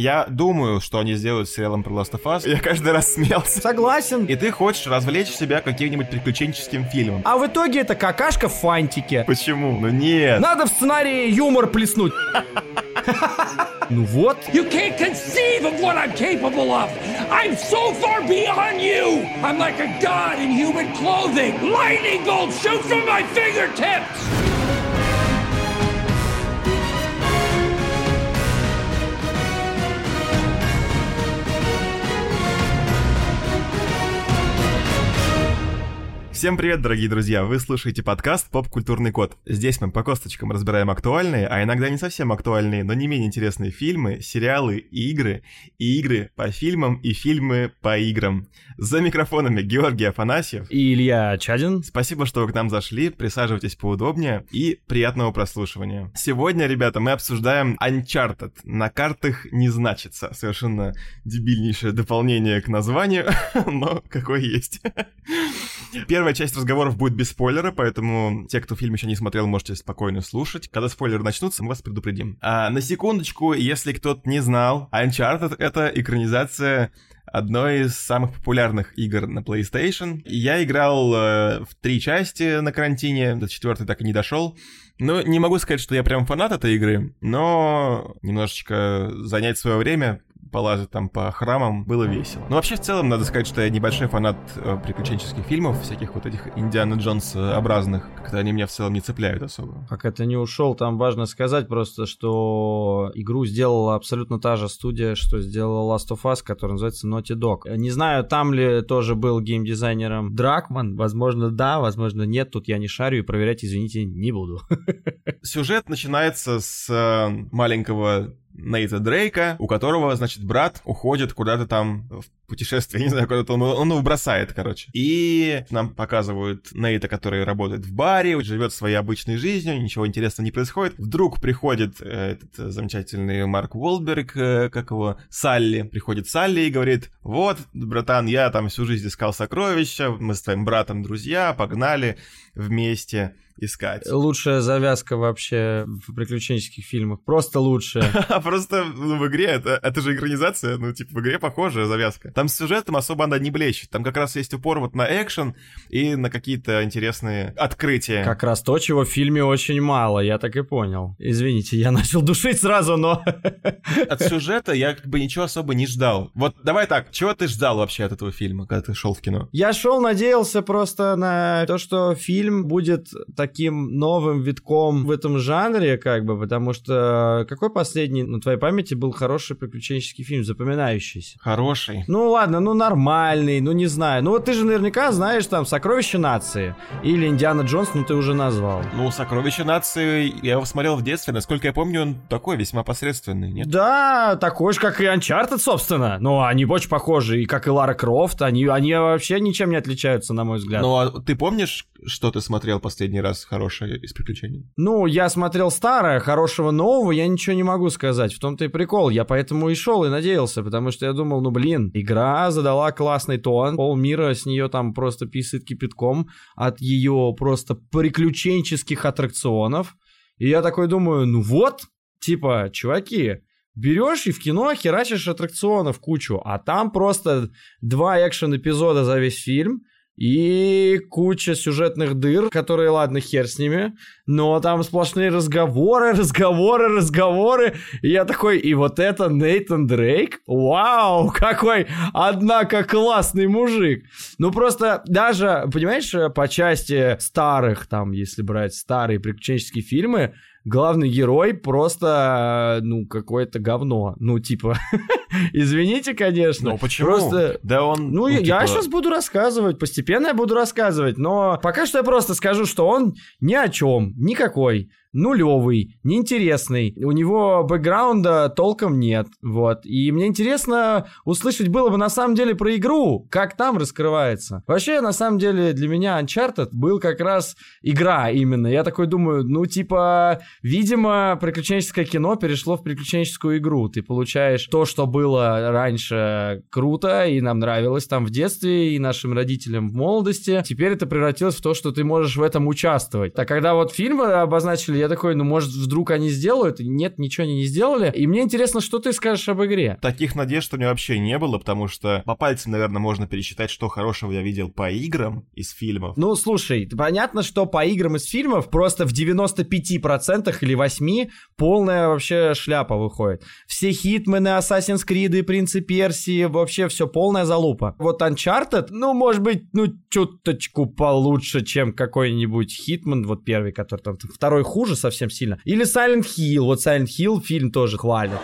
Я думаю, что они сделают с сериалом про Last of Us. Я каждый раз смеялся. Согласен. И ты хочешь развлечь себя каким-нибудь приключенческим фильмом. А в итоге это какашка в фантике. Почему? Ну нет. Надо в сценарии юмор плеснуть. Ну вот. You can't conceive of what I'm capable of. I'm so far beyond you. I'm like a god in human clothing. Lightning bolts shoot from my fingertips. Всем привет, дорогие друзья! Вы слушаете подкаст «Поп-культурный код». Здесь мы по косточкам разбираем актуальные, а иногда не совсем актуальные, но не менее интересные фильмы, сериалы и игры, и игры по фильмам и фильмы по играм. За микрофонами Георгий Афанасьев. И Илья Чадин. Спасибо, что вы к нам зашли, присаживайтесь поудобнее и приятного прослушивания. Сегодня, ребята, мы обсуждаем Uncharted. На картах не значится. Совершенно дебильнейшее дополнение к названию, но какое есть. Первая часть разговоров будет без спойлера, поэтому те, кто фильм еще не смотрел, можете спокойно слушать. Когда спойлеры начнутся, мы вас предупредим. А, на секундочку, если кто-то не знал, Uncharted — это экранизация одной из самых популярных игр на PlayStation. Я играл э, в три части на карантине, до четвертой так и не дошел. Ну, не могу сказать, что я прям фанат этой игры, но немножечко занять свое время полазать там по храмам, было весело. Но вообще, в целом, надо сказать, что я небольшой фанат э, приключенческих фильмов, всяких вот этих Индиана Джонс-образных. Как-то они меня в целом не цепляют особо. Пока ты не ушел, там важно сказать просто, что игру сделала абсолютно та же студия, что сделала Last of Us, которая называется Naughty Dog. Не знаю, там ли тоже был геймдизайнером Дракман. Возможно, да, возможно, нет. Тут я не шарю и проверять, извините, не буду. Сюжет начинается с э, маленького Нейта Дрейка, у которого, значит, брат уходит куда-то там в путешествие, не знаю, куда-то он, он его бросает, короче. И нам показывают Нейта, который работает в баре, живет своей обычной жизнью, ничего интересного не происходит. Вдруг приходит э, этот замечательный Марк Уолберг, э, как его, Салли. Приходит Салли и говорит, вот, братан, я там всю жизнь искал сокровища, мы с твоим братом друзья, погнали вместе искать. Лучшая завязка вообще в приключенческих фильмах. Просто лучшая. Просто ну, в игре, это, это же экранизация, ну, типа, в игре похожая завязка. Там с сюжетом особо она не блещет. Там как раз есть упор вот на экшен и на какие-то интересные открытия. Как раз то, чего в фильме очень мало, я так и понял. Извините, я начал душить сразу, но... От сюжета я как бы ничего особо не ждал. Вот давай так, чего ты ждал вообще от этого фильма, когда ты шел в кино? Я шел, надеялся просто на то, что фильм будет таким новым витком в этом жанре, как бы, потому что какой последний на твоей памяти был хороший приключенческий фильм, запоминающийся? Хороший. Ну, ладно, ну нормальный, ну не знаю. Ну вот ты же наверняка знаешь там «Сокровища нации» или «Индиана Джонс», ну ты уже назвал. Ну, «Сокровища нации» я его смотрел в детстве, насколько я помню, он такой весьма посредственный, нет? Да, такой же, как и «Анчартед», собственно. Ну, они очень похожи, и как и Лара Крофт, они, они вообще ничем не отличаются, на мой взгляд. Ну, а ты помнишь, что ты смотрел последний раз хорошее из приключений? Ну, я смотрел старое, хорошего нового я ничего не могу сказать. В том-то и прикол. Я поэтому и шел и надеялся, потому что я думал, ну блин, игра задала классный тон. Пол мира с нее там просто писает кипятком от ее просто приключенческих аттракционов. И я такой думаю, ну вот, типа, чуваки, берешь и в кино херачишь аттракционов кучу, а там просто два экшен-эпизода за весь фильм — и куча сюжетных дыр, которые, ладно, хер с ними, но там сплошные разговоры, разговоры, разговоры. И я такой, и вот это Нейтан Дрейк? Вау, какой, однако, классный мужик. Ну, просто даже, понимаешь, по части старых, там, если брать старые приключенческие фильмы, главный герой просто, ну, какое-то говно. Ну, типа, извините, конечно. Ну, почему? Просто... Да он... Ну, ну я типа... сейчас буду рассказывать, постепенно я буду рассказывать, но пока что я просто скажу, что он ни о чем, никакой нулевый, неинтересный. У него бэкграунда толком нет. Вот. И мне интересно услышать было бы на самом деле про игру, как там раскрывается. Вообще, на самом деле, для меня Uncharted был как раз игра именно. Я такой думаю, ну, типа, видимо, приключенческое кино перешло в приключенческую игру. Ты получаешь то, что было раньше круто, и нам нравилось там в детстве, и нашим родителям в молодости. Теперь это превратилось в то, что ты можешь в этом участвовать. Так когда вот фильмы обозначили, я я такой, ну, может, вдруг они сделают? Нет, ничего они не сделали. И мне интересно, что ты скажешь об игре? Таких надежд у меня вообще не было, потому что по пальцам, наверное, можно пересчитать, что хорошего я видел по играм из фильмов. Ну, слушай, понятно, что по играм из фильмов просто в 95% или 8% полная вообще шляпа выходит. Все Хитмены, Assassin's Creed и Принцы Персии, вообще все полная залупа. Вот Uncharted, ну, может быть, ну, чуточку получше, чем какой-нибудь Хитман, вот первый, который там, второй хуже совсем сильно. Или Silent Hill, вот Silent Hill фильм тоже хвалят.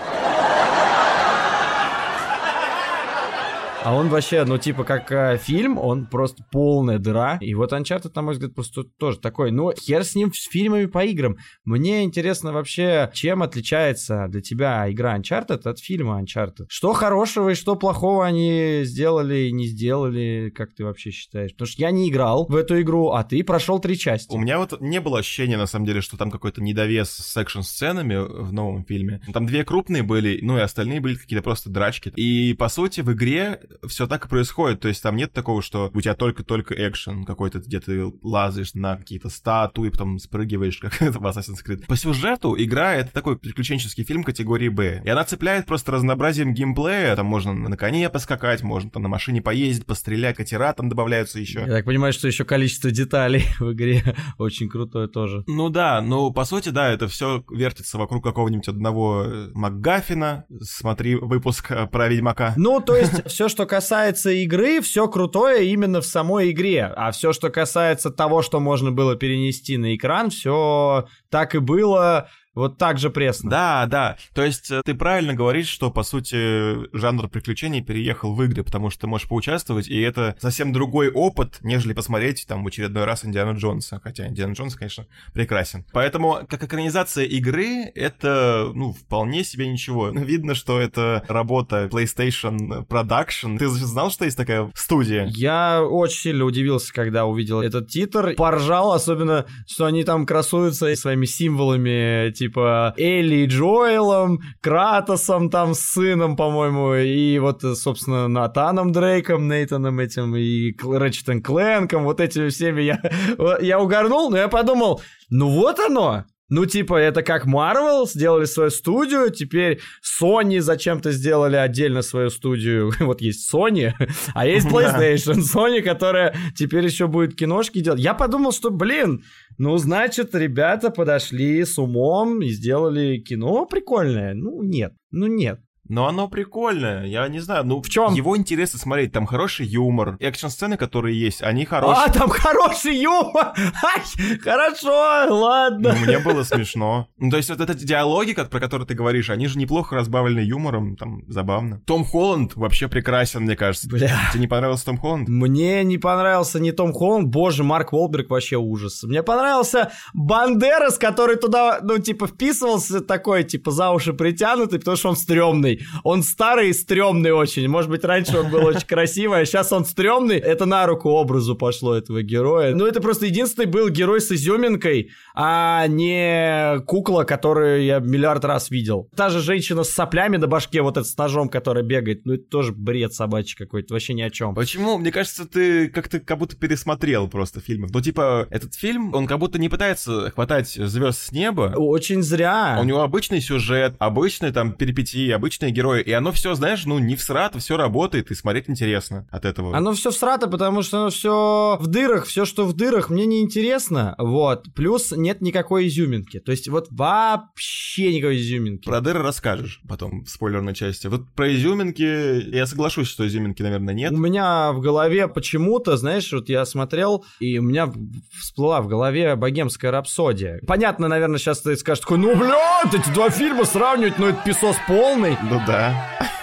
А он вообще, ну, типа, как э, фильм, он просто полная дыра. И вот Uncharted, на мой взгляд, просто тоже такой. Ну, хер с ним с фильмами по играм. Мне интересно вообще, чем отличается для тебя игра Uncharted от фильма Uncharted? Что хорошего и что плохого они сделали и не сделали, как ты вообще считаешь? Потому что я не играл в эту игру, а ты прошел три части. У меня вот не было ощущения, на самом деле, что там какой-то недовес с экшн-сценами в новом фильме. Там две крупные были, ну и остальные были какие-то просто драчки. И, по сути, в игре все так и происходит. То есть там нет такого, что у тебя только-только экшен какой-то, где ты лазаешь на какие-то статуи, потом спрыгиваешь, как это в Assassin's Creed. По сюжету игра — это такой приключенческий фильм категории Б. И она цепляет просто разнообразием геймплея. Там можно на коне поскакать, можно там на машине поездить, пострелять, катера там добавляются еще. Я так понимаю, что еще количество деталей в игре очень крутое тоже. Ну да, ну по сути, да, это все вертится вокруг какого-нибудь одного МакГаффина. Смотри выпуск про Ведьмака. Ну, то есть все, что касается игры, все крутое именно в самой игре. А все, что касается того, что можно было перенести на экран, все так и было вот так же пресно. Да, да. То есть э, ты правильно говоришь, что, по сути, жанр приключений переехал в игры, потому что ты можешь поучаствовать, и это совсем другой опыт, нежели посмотреть там в очередной раз Индиана Джонса. Хотя Индиана Джонс, конечно, прекрасен. Поэтому, как экранизация игры, это, ну, вполне себе ничего. Видно, что это работа PlayStation Production. Ты знал, что есть такая студия? Я очень сильно удивился, когда увидел этот титр. Поржал, особенно, что они там красуются своими символами, типа Элли и Джоэлом, Кратосом там с сыном, по-моему, и вот, собственно, Натаном Дрейком, Нейтаном этим, и Рэчетом Кленком, вот этими всеми я, я угорнул, но я подумал, ну вот оно, ну, типа, это как Marvel сделали свою студию, теперь Sony зачем-то сделали отдельно свою студию. вот есть Sony, а есть PlayStation. Sony, которая теперь еще будет киношки делать. Я подумал, что, блин, ну, значит, ребята подошли с умом и сделали кино прикольное. Ну, нет. Ну, нет. Но оно прикольное, я не знаю, ну в чем? Его интересно смотреть, там хороший юмор, экшн-сцены, которые есть, они хорошие. А, там хороший юмор! Ай, хорошо, ладно. Ну, мне было смешно. Ну, то есть вот эти диалоги, про которые ты говоришь, они же неплохо разбавлены юмором, там, забавно. Том Холланд вообще прекрасен, мне кажется. Бля. Тебе не понравился Том Холланд? Мне не понравился не Том Холланд, боже, Марк Волберг вообще ужас. Мне понравился Бандерас, который туда, ну, типа, вписывался такой, типа, за уши притянутый, потому что он стрёмный стрёмный. Он старый и стрёмный очень. Может быть, раньше он был очень красивый, а сейчас он стрёмный. Это на руку образу пошло этого героя. Ну, это просто единственный был герой с изюминкой, а не кукла, которую я миллиард раз видел. Та же женщина с соплями на башке, вот этот с ножом, которая бегает, ну, это тоже бред собачий какой-то, вообще ни о чем. Почему? Мне кажется, ты как-то как будто пересмотрел просто фильмы. Ну, типа, этот фильм, он как будто не пытается хватать звезд с неба. Очень зря. У него обычный сюжет, обычный там перипетии, обычный отличные герои, и оно все, знаешь, ну, не всрато, все работает, и смотреть интересно от этого. Оно все всрато, потому что оно все в дырах, все, что в дырах, мне не интересно, вот. Плюс нет никакой изюминки, то есть вот вообще никакой изюминки. Про дыры расскажешь потом в спойлерной части. Вот про изюминки, я соглашусь, что изюминки, наверное, нет. У меня в голове почему-то, знаешь, вот я смотрел, и у меня всплыла в голове богемская рапсодия. Понятно, наверное, сейчас ты скажешь такой, ну, блядь, эти два фильма сравнивать, ну, это писос полный. Ну да.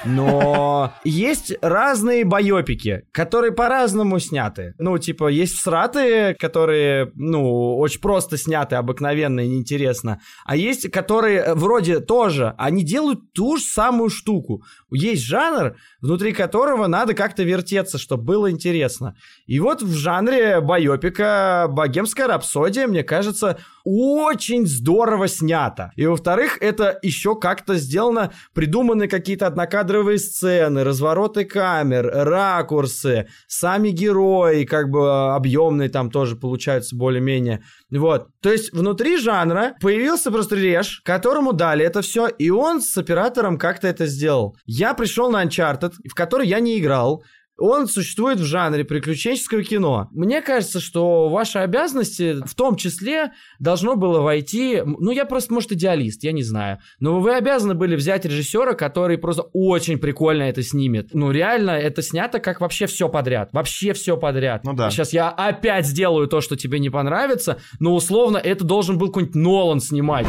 Но есть разные байопики, которые по-разному сняты. Ну, типа, есть всратые, которые, ну, очень просто сняты, обыкновенно и неинтересно. А есть, которые вроде тоже, они делают ту же самую штуку. Есть жанр, внутри которого надо как-то вертеться, чтобы было интересно. И вот в жанре байопика «Богемская рапсодия», мне кажется, очень здорово снято. И во-вторых, это еще как-то сделано, придуманы какие-то однокадровые сцены, развороты камер, ракурсы, сами герои, как бы объемные там тоже получаются более-менее. Вот. То есть внутри жанра появился просто Реш, которому дали это все, и он с оператором как-то это сделал. Я пришел на Uncharted, в который я не играл, он существует в жанре приключенческого кино. Мне кажется, что ваши обязанности в том числе должно было войти... Ну, я просто, может, идеалист, я не знаю. Но вы обязаны были взять режиссера, который просто очень прикольно это снимет. Ну, реально, это снято как вообще все подряд. Вообще все подряд. Ну да. Сейчас я опять сделаю то, что тебе не понравится, но условно это должен был какой-нибудь Нолан снимать.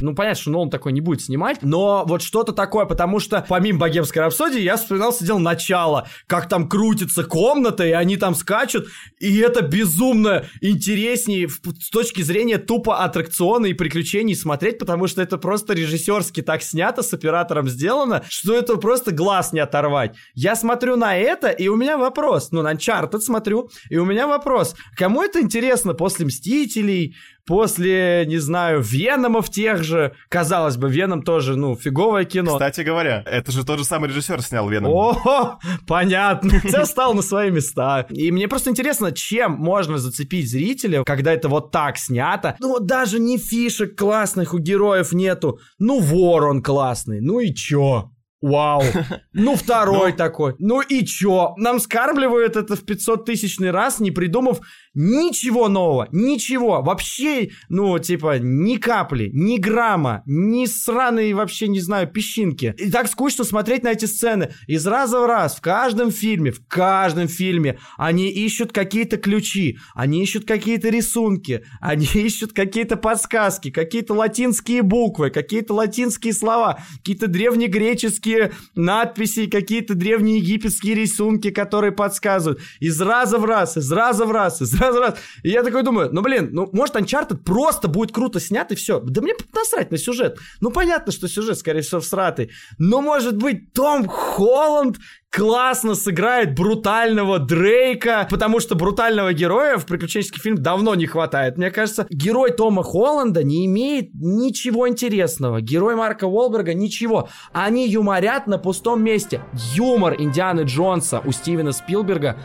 Ну, понятно, что Нолан такой не будет снимать, но вот что-то такое, потому что помимо «Богемской рапсодии» я вспоминал, сидел начало, как там крутится комната, и они там скачут, и это безумно интереснее с точки зрения тупо аттракциона и приключений смотреть, потому что это просто режиссерски так снято, с оператором сделано, что это просто глаз не оторвать. Я смотрю на это, и у меня вопрос, ну, на Uncharted смотрю, и у меня вопрос, кому это интересно после «Мстителей», после, не знаю, Веномов тех же. Казалось бы, Веном тоже, ну, фиговое кино. Кстати говоря, это же тот же самый режиссер снял Веном. О, понятно. Все стал на свои места. И мне просто интересно, чем можно зацепить зрителя, когда это вот так снято. Ну, даже не фишек классных у героев нету. Ну, вор он классный. Ну и чё? Вау. Ну, второй ну... такой. Ну и чё? Нам скармливают это в 500 тысячный раз, не придумав ничего нового. Ничего. Вообще, ну, типа, ни капли, ни грамма, ни сраные вообще, не знаю, песчинки. И так скучно смотреть на эти сцены. Из раза в раз, в каждом фильме, в каждом фильме они ищут какие-то ключи, они ищут какие-то рисунки, они ищут какие-то подсказки, какие-то латинские буквы, какие-то латинские слова, какие-то древнегреческие надписи, какие-то древние египетские рисунки, которые подсказывают. Из раза в раз, из раза в раз, из раза в раз. И я такой думаю, ну блин, ну может Uncharted просто будет круто снят и все. Да мне насрать на сюжет. Ну понятно, что сюжет, скорее всего, всратый. Но может быть Том Холланд классно сыграет брутального Дрейка, потому что брутального героя в приключенческий фильм давно не хватает. Мне кажется, герой Тома Холланда не имеет ничего интересного. Герой Марка Уолберга ничего. Они юморят на пустом месте. Юмор Индианы Джонса у Стивена Спилберга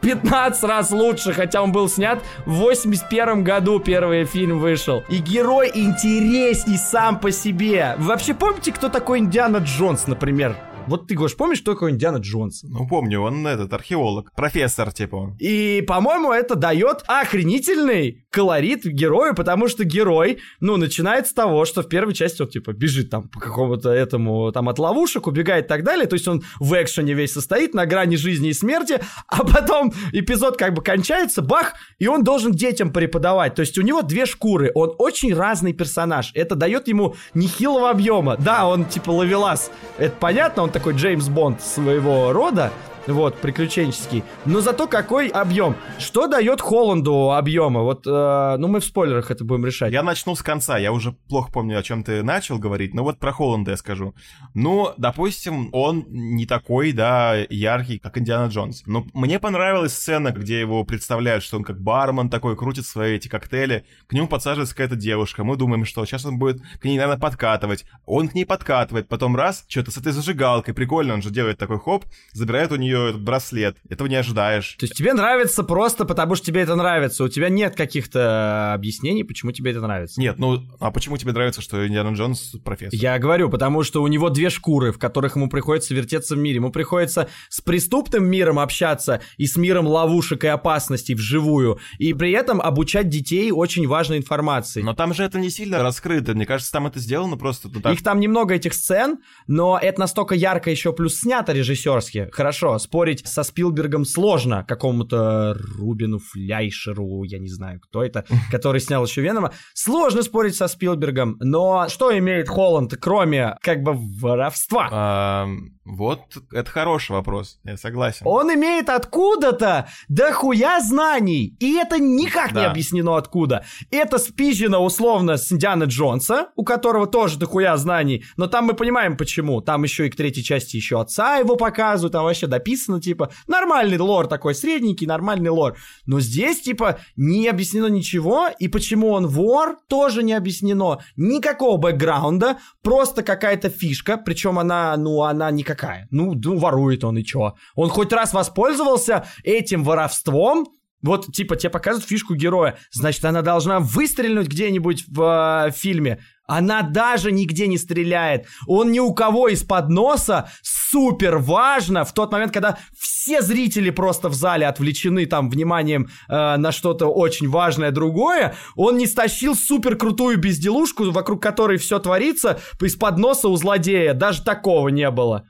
15 раз лучше, хотя он был снят в 81 году первый фильм вышел. И герой интересней сам по себе. Вы вообще помните, кто такой Индиана Джонс, например? Вот ты, Гош, помнишь, что такое Индиана Джонс? Ну, помню, он этот, археолог, профессор, типа он. И, по-моему, это дает охренительный колорит герою, потому что герой, ну, начинает с того, что в первой части он, типа, бежит там по какому-то этому, там, от ловушек, убегает и так далее, то есть он в экшене весь состоит, на грани жизни и смерти, а потом эпизод как бы кончается, бах, и он должен детям преподавать, то есть у него две шкуры, он очень разный персонаж, это дает ему нехилого объема, да, он, типа, ловелас, это понятно, он такой Джеймс Бонд своего рода, вот, приключенческий. Но зато какой объем. Что дает Холланду объема? Вот, э, ну, мы в спойлерах это будем решать. Я начну с конца. Я уже плохо помню, о чем ты начал говорить, но вот про Холланда я скажу. Ну, допустим, он не такой, да, яркий, как Индиана Джонс. Но мне понравилась сцена, где его представляют, что он как бармен такой, крутит свои эти коктейли. К нему подсаживается какая-то девушка. Мы думаем, что сейчас он будет к ней, наверное, подкатывать. Он к ней подкатывает. Потом раз, что-то с этой зажигалкой. Прикольно, он же делает такой хоп, забирает у нее нее этот браслет. Этого не ожидаешь. То есть тебе нравится просто потому, что тебе это нравится. У тебя нет каких-то объяснений, почему тебе это нравится. Нет, ну а почему тебе нравится, что Индиана Джонс профессор? Я говорю, потому что у него две шкуры, в которых ему приходится вертеться в мире. Ему приходится с преступным миром общаться и с миром ловушек и опасностей вживую. И при этом обучать детей очень важной информации. Но там же это не сильно раскрыто. Мне кажется, там это сделано просто... Ну, так. Их там немного, этих сцен, но это настолько ярко еще плюс снято режиссерски. Хорошо, спорить со Спилбергом сложно, какому-то Рубину Фляйшеру, я не знаю, кто это, который снял еще Венома. Сложно спорить со Спилбергом, но что имеет Холланд, кроме как бы воровства? Вот это хороший вопрос, я согласен. Он имеет откуда-то дохуя знаний, и это никак да. не объяснено откуда. Это спизжено условно с Индиана Джонса, у которого тоже дохуя знаний, но там мы понимаем почему. Там еще и к третьей части еще отца его показывают, там вообще дописано написано, типа, нормальный лор такой, средненький, нормальный лор. Но здесь, типа, не объяснено ничего, и почему он вор, тоже не объяснено. Никакого бэкграунда, просто какая-то фишка, причем она, ну, она никакая. Ну, ну, ворует он и чё? Он хоть раз воспользовался этим воровством, вот, типа, тебе показывают фишку героя, значит, она должна выстрелить где-нибудь в э, фильме. Она даже нигде не стреляет. Он ни у кого из-под носа супер важно в тот момент, когда все зрители просто в зале отвлечены там вниманием э, на что-то очень важное другое. Он не стащил супер крутую безделушку, вокруг которой все творится, из-под носа у злодея. Даже такого не было.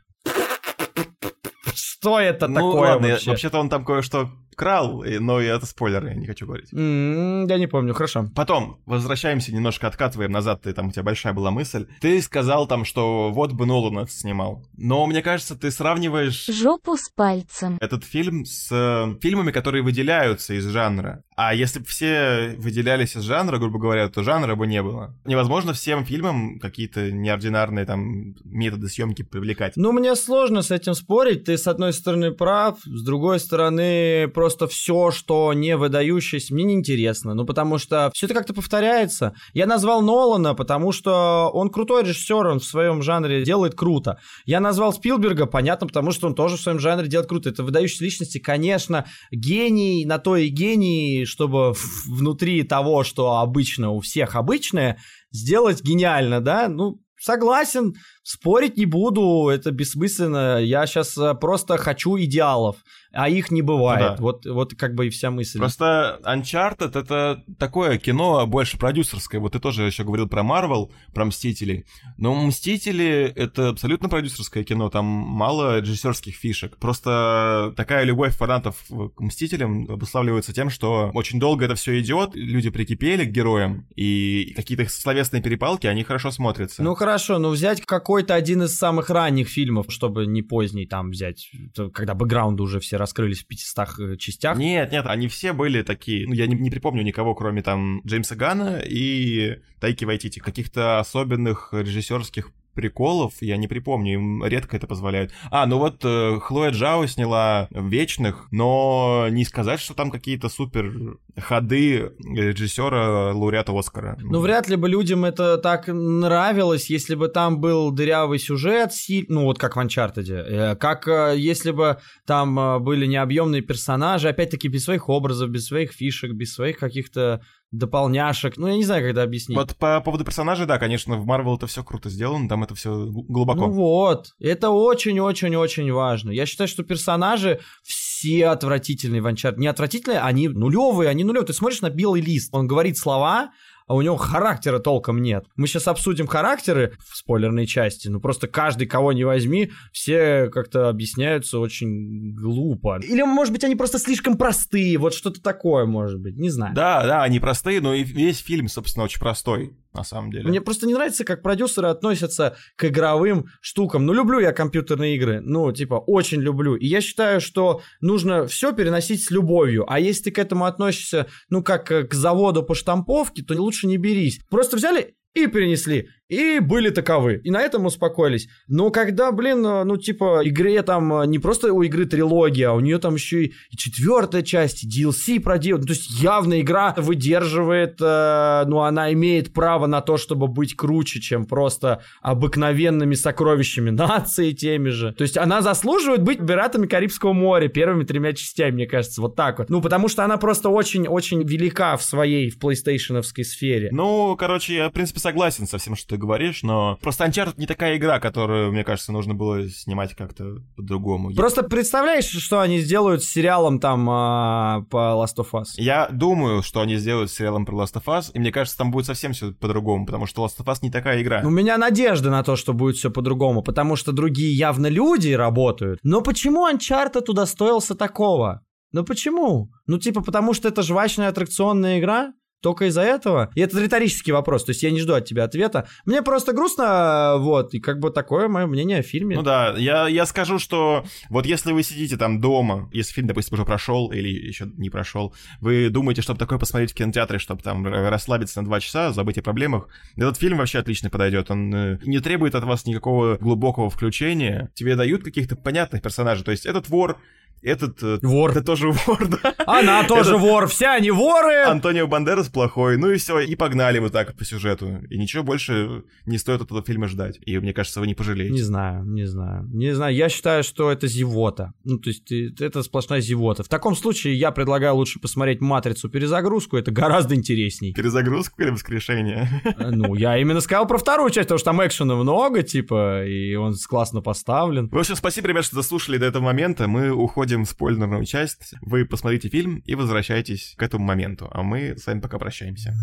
Что это Ну такое ладно, вообще? вообще-то он там кое-что крал, и- но это спойлер, я не хочу говорить. М, Я не помню, хорошо. Потом, возвращаемся, немножко откатываем назад, ты там, у тебя большая была мысль. Ты сказал там, что вот бы Нолан это снимал. Но мне кажется, ты сравниваешь Жопу с пальцем. этот фильм с э, фильмами, которые выделяются из жанра. А если бы все выделялись из жанра, грубо говоря, то жанра бы не было. Невозможно всем фильмам какие-то неординарные там методы съемки привлекать. Ну, мне сложно с этим спорить. Ты, с одной стороны, прав, с другой стороны, просто все, что не выдающееся, мне неинтересно. Ну, потому что все это как-то повторяется. Я назвал Нолана, потому что он крутой режиссер, он в своем жанре делает круто. Я назвал Спилберга, понятно, потому что он тоже в своем жанре делает круто. Это выдающиеся личности, конечно, гений, на то и гений, чтобы внутри того, что обычно у всех обычное, сделать гениально, да? Ну, согласен, спорить не буду, это бессмысленно. Я сейчас просто хочу идеалов, а их не бывает. Да. Вот, вот как бы и вся мысль. Просто Uncharted это такое кино больше продюсерское. Вот ты тоже еще говорил про Марвел, про Мстителей. Но Мстители это абсолютно продюсерское кино, там мало режиссерских фишек. Просто такая любовь фанатов к Мстителям обуславливается тем, что очень долго это все идет, люди прикипели к героям, и какие-то словесные перепалки, они хорошо смотрятся. Ну хорошо, ну взять какой-то один из самых ранних фильмов, чтобы не поздний там взять, когда бэкграунды уже все раскрылись в 500 э, частях. Нет, нет, они все были такие. Ну, я не, не припомню никого, кроме там Джеймса Гана и Тайки Вайтити. Каких-то особенных режиссерских приколов я не припомню, им редко это позволяют. А, ну вот э, Хлоя Джао сняла «Вечных», но не сказать, что там какие-то супер ходы режиссера лауреата Оскара. Ну, вряд ли бы людям это так нравилось, если бы там был дырявый сюжет, ну, вот как в Uncharted, э, как э, если бы там э, были необъемные персонажи, опять-таки без своих образов, без своих фишек, без своих каких-то дополняшек, ну, я не знаю, как это объяснить. Вот по поводу персонажей, да, конечно, в Марвел это все круто сделано, там это все глубоко. Ну вот, это очень-очень-очень важно. Я считаю, что персонажи все отвратительные в Uncharted. Не отвратительные, они нулевые, они нулевые. Ты смотришь на белый лист, он говорит слова, а у него характера толком нет. Мы сейчас обсудим характеры в спойлерной части, ну просто каждый, кого не возьми, все как-то объясняются очень глупо. Или, может быть, они просто слишком простые, вот что-то такое, может быть, не знаю. Да, да, они простые, но и весь фильм, собственно, очень простой, на самом деле. Мне просто не нравится, как продюсеры относятся к игровым штукам. Ну, люблю я компьютерные игры. Ну, типа, очень люблю. И я считаю, что нужно все переносить с любовью. А если ты к этому относишься, ну, как э, к заводу по штамповке, то лучше не берись. Просто взяли и перенесли. И были таковы. И на этом успокоились. Но когда, блин, э, ну, типа, игре там э, не просто у игры трилогия, а у нее там еще и четвертая часть, DLC проделан. Ну, то есть явно игра выдерживает, э, ну, она имеет право на то, чтобы быть круче, чем просто обыкновенными сокровищами нации теми же. То есть она заслуживает быть пиратами Карибского моря первыми тремя частями, мне кажется, вот так вот. Ну, потому что она просто очень-очень велика в своей, в PlayStation-овской сфере. Ну, короче, я, в принципе, согласен со всем, что ты говоришь, но просто Uncharted не такая игра, которую, мне кажется, нужно было снимать как-то по-другому. Просто представляешь, что они сделают с сериалом там а, по Last of Us? Я думаю, что они сделают с сериалом про Last of Us, и мне кажется, там будет совсем все по-другому, потому что Last of Us не такая игра. У меня надежда на то, что будет все по-другому, потому что другие явно люди работают. Но почему Uncharted удостоился такого? Ну почему? Ну типа потому что это жвачная аттракционная игра? Только из-за этого? И это риторический вопрос, то есть я не жду от тебя ответа. Мне просто грустно, вот, и как бы такое мое мнение о фильме. Ну да, я, я скажу, что вот если вы сидите там дома, если фильм, допустим, уже прошел или еще не прошел, вы думаете, чтобы такое посмотреть в кинотеатре, чтобы там расслабиться на два часа, забыть о проблемах, этот фильм вообще отлично подойдет. Он э, не требует от вас никакого глубокого включения. Тебе дают каких-то понятных персонажей. То есть этот вор этот... Э, вор. Это тоже вор, да? Она тоже Этот... вор, все они воры! Антонио Бандерас плохой, ну и все, и погнали вот так по сюжету. И ничего больше не стоит от этого фильма ждать. И мне кажется, вы не пожалеете. Не знаю, не знаю. Не знаю, я считаю, что это зевота. Ну, то есть это сплошная зевота. В таком случае я предлагаю лучше посмотреть «Матрицу. Перезагрузку», это гораздо интересней. Перезагрузку или воскрешение? Э, ну, я именно сказал про вторую часть, потому что там экшена много, типа, и он классно поставлен. В общем, спасибо, ребят, что дослушали до этого момента. Мы уходим уходим в спойлерную часть. Вы посмотрите фильм и возвращайтесь к этому моменту. А мы с вами пока прощаемся.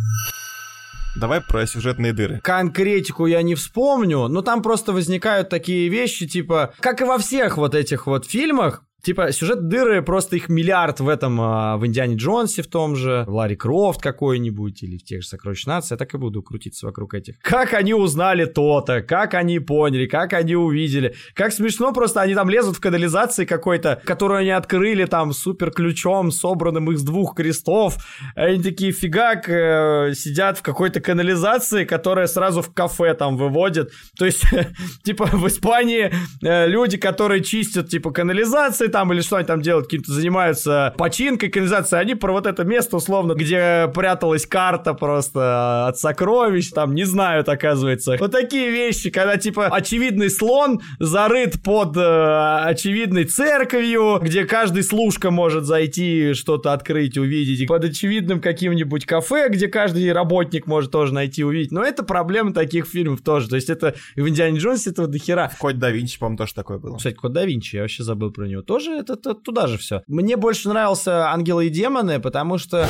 Давай про сюжетные дыры. Конкретику я не вспомню, но там просто возникают такие вещи, типа, как и во всех вот этих вот фильмах, Типа, сюжет дыры, просто их миллиард в этом, а, в Индиане Джонсе в том же, в Ларри Крофт какой-нибудь, или в тех же Сокровищ Нации, я так и буду крутиться вокруг этих. Как они узнали то-то, как они поняли, как они увидели. Как смешно просто, они там лезут в канализации какой-то, которую они открыли там супер ключом, собранным из двух крестов. Они такие, фигак, э, сидят в какой-то канализации, которая сразу в кафе там выводит. То есть, типа, в Испании э, люди, которые чистят, типа, канализации там или что они там делают, каким-то занимаются починкой канализации, они про вот это место условно, где пряталась карта просто от сокровищ, там, не знают, оказывается. Вот такие вещи, когда типа очевидный слон зарыт под э, очевидной церковью, где каждый служка может зайти, что-то открыть, увидеть, под очевидным каким-нибудь кафе, где каждый работник может тоже найти, увидеть. Но это проблема таких фильмов тоже. То есть это в Индиане Джонсе этого дохера. Код да Винчи, по-моему, тоже такое было. Кстати, Код да Винчи, я вообще забыл про него. Тоже тоже это, это туда же все. Мне больше нравился «Ангелы и демоны», потому что...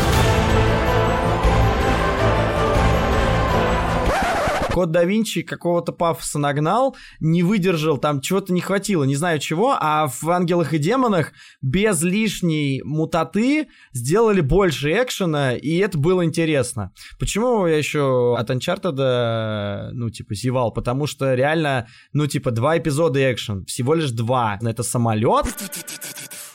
Код да Винчи какого-то пафоса нагнал, не выдержал, там чего-то не хватило, не знаю чего, а в «Ангелах и демонах» без лишней мутаты сделали больше экшена, и это было интересно. Почему я еще от Uncharted, ну, типа, зевал? Потому что реально, ну, типа, два эпизода экшен, всего лишь два. Это самолет,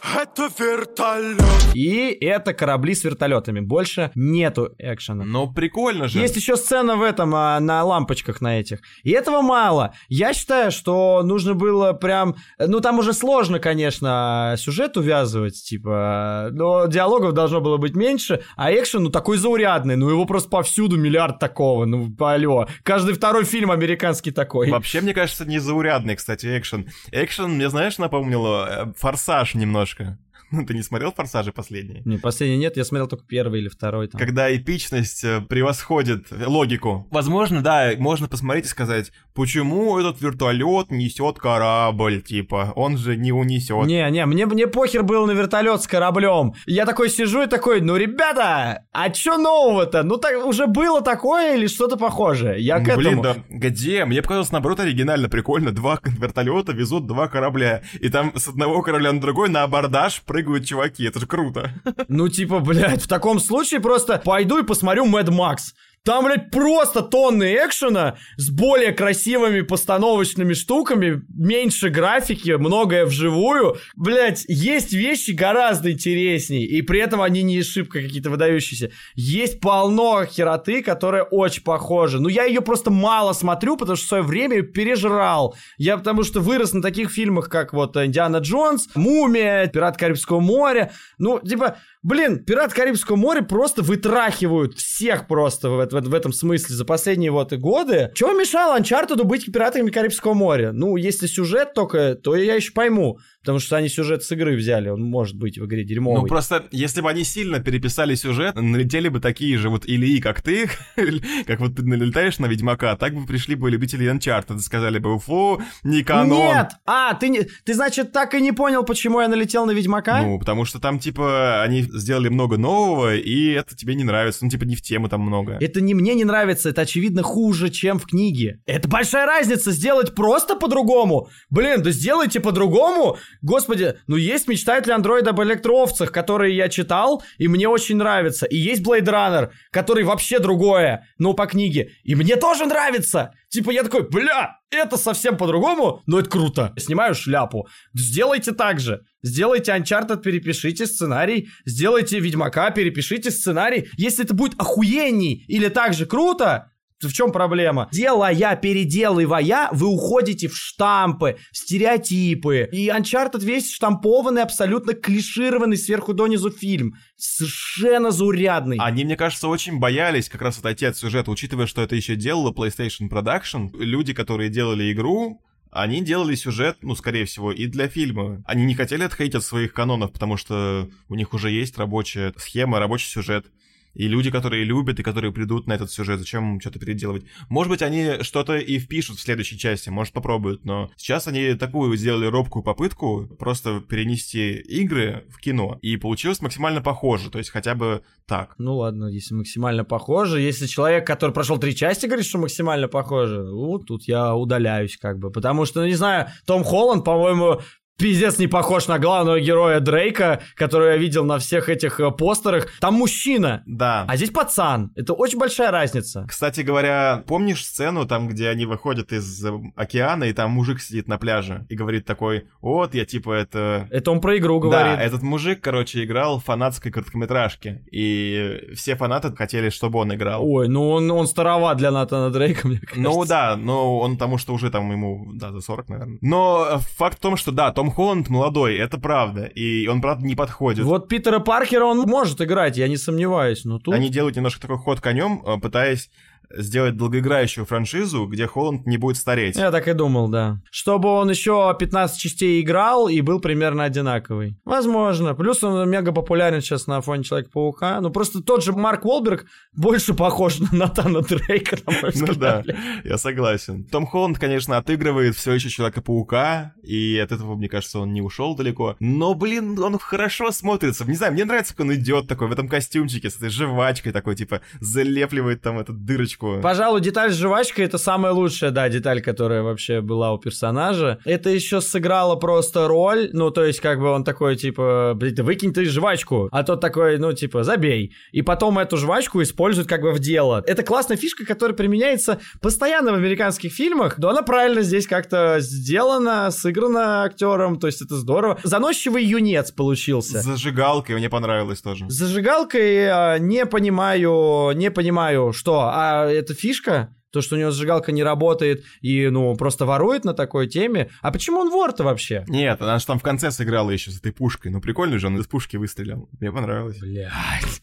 это вертолет. И это корабли с вертолетами. Больше нету экшена. Но прикольно же. Есть еще сцена в этом, а, на лампочках на этих. И этого мало. Я считаю, что нужно было прям... Ну, там уже сложно, конечно, сюжет увязывать, типа... Но диалогов должно было быть меньше, а экшен, ну, такой заурядный. Ну, его просто повсюду миллиард такого. Ну, алло. Каждый второй фильм американский такой. Вообще, мне кажется, не заурядный, кстати, экшен. Экшен, мне, знаешь, напомнило э, «Форсаж» немножко немножко. Ну, ты не смотрел «Форсажи» последние? Не, последний нет, я смотрел только первый или второй. Там. Когда эпичность э, превосходит логику. Возможно, да, можно посмотреть и сказать, почему этот вертолет несет корабль, типа, он же не унесет. Не, не, мне, мне похер был на вертолет с кораблем. Я такой сижу и такой, ну, ребята, а чё нового-то? Ну, так уже было такое или что-то похожее? Я к Блин, этому... да где? Мне показалось, наоборот, оригинально, прикольно. Два вертолета везут два корабля. И там с одного корабля на другой на абордаж прыгают прыгают чуваки, это же круто. Ну, типа, блядь, в таком случае просто пойду и посмотрю Mad Max. Там, блядь, просто тонны экшена с более красивыми постановочными штуками, меньше графики, многое вживую. Блядь, есть вещи гораздо интереснее, и при этом они не шибко какие-то выдающиеся. Есть полно хероты, которая очень похожа. Но я ее просто мало смотрю, потому что в свое время пережрал. Я потому что вырос на таких фильмах, как вот Индиана Джонс, Мумия, Пират Карибского моря. Ну, типа, Блин, «Пират Карибского моря» просто вытрахивают всех просто в, в, в этом смысле за последние вот годы. Чего мешало Анчартеду быть пиратами Карибского моря? Ну, если сюжет только, то я еще пойму. Потому что они сюжет с игры взяли, он может быть в игре дерьмовый. Ну просто, если бы они сильно переписали сюжет, налетели бы такие же вот Ильи, как ты, как вот ты налетаешь на Ведьмака, так бы пришли бы любители Uncharted сказали бы, фу, не канон. Нет! А, ты, не, ты, значит, так и не понял, почему я налетел на Ведьмака? Ну, потому что там, типа, они сделали много нового, и это тебе не нравится. Ну, типа, не в тему там много. Это не мне не нравится, это, очевидно, хуже, чем в книге. Это большая разница сделать просто по-другому. Блин, да сделайте по-другому, Господи, ну есть мечтатель андроида об электроовцах, которые я читал, и мне очень нравится. И есть Blade Runner, который вообще другое, но по книге. И мне тоже нравится. Типа я такой, бля, это совсем по-другому, но это круто. Снимаю шляпу. Сделайте так же. Сделайте Uncharted, перепишите сценарий. Сделайте Ведьмака, перепишите сценарий. Если это будет охуенней или так же круто, в чем проблема? Делая, переделывая, вы уходите в штампы, в стереотипы. И Uncharted весь штампованный, абсолютно клишированный сверху донизу фильм. Совершенно заурядный. Они, мне кажется, очень боялись как раз отойти от сюжета, учитывая, что это еще делала PlayStation Production. Люди, которые делали игру, они делали сюжет, ну, скорее всего, и для фильма. Они не хотели отходить от своих канонов, потому что у них уже есть рабочая схема, рабочий сюжет. И люди, которые любят и которые придут на этот сюжет, зачем что-то переделывать? Может быть, они что-то и впишут в следующей части, может, попробуют, но сейчас они такую сделали робкую попытку просто перенести игры в кино, и получилось максимально похоже, то есть хотя бы так. Ну ладно, если максимально похоже, если человек, который прошел три части, говорит, что максимально похоже, ну, тут я удаляюсь как бы, потому что, ну, не знаю, Том Холланд, по-моему, пиздец не похож на главного героя Дрейка, который я видел на всех этих э, постерах. Там мужчина. Да. А здесь пацан. Это очень большая разница. Кстати говоря, помнишь сцену там, где они выходят из э, океана, и там мужик сидит на пляже и говорит такой, вот, я типа это... Это он про игру говорит. Да, этот мужик, короче, играл в фанатской короткометражке, и все фанаты хотели, чтобы он играл. Ой, ну он, он староват для Натана Дрейка, мне кажется. Ну да, но он потому что уже там ему, да, за 40, наверное. Но э, факт в том, что да, Том Холланд молодой, это правда. И он, правда, не подходит. Вот Питера Паркера он может играть, я не сомневаюсь, но тут... Они делают немножко такой ход конем, э, пытаясь сделать долгоиграющую франшизу, где Холланд не будет стареть. Я так и думал, да. Чтобы он еще 15 частей играл и был примерно одинаковый. Возможно. Плюс он мега популярен сейчас на фоне Человека-паука. Ну, просто тот же Марк Уолберг больше похож на Натана Дрейка, на мой Ну взгляд. да, я согласен. Том Холланд, конечно, отыгрывает все еще Человека-паука, и от этого, мне кажется, он не ушел далеко. Но, блин, он хорошо смотрится. Не знаю, мне нравится, как он идет такой в этом костюмчике с этой жвачкой такой, типа, залепливает там эту дырочку. Пожалуй, деталь с жвачкой это самая лучшая, да, деталь, которая вообще была у персонажа. Это еще сыграло просто роль, ну, то есть, как бы он такой, типа, блин, выкинь ты жвачку, а тот такой, ну, типа, забей. И потом эту жвачку используют как бы в дело. Это классная фишка, которая применяется постоянно в американских фильмах, но она правильно здесь как-то сделана, сыграна актером, то есть это здорово. Заносчивый юнец получился. Зажигалкой мне понравилось тоже. Зажигалкой а, не понимаю, не понимаю, что, а это фишка? То, что у него зажигалка не работает и, ну, просто ворует на такой теме. А почему он вор-то вообще? Нет, она же там в конце сыграла еще с этой пушкой. Ну, прикольно же, он из пушки выстрелил. Мне понравилось. Блядь.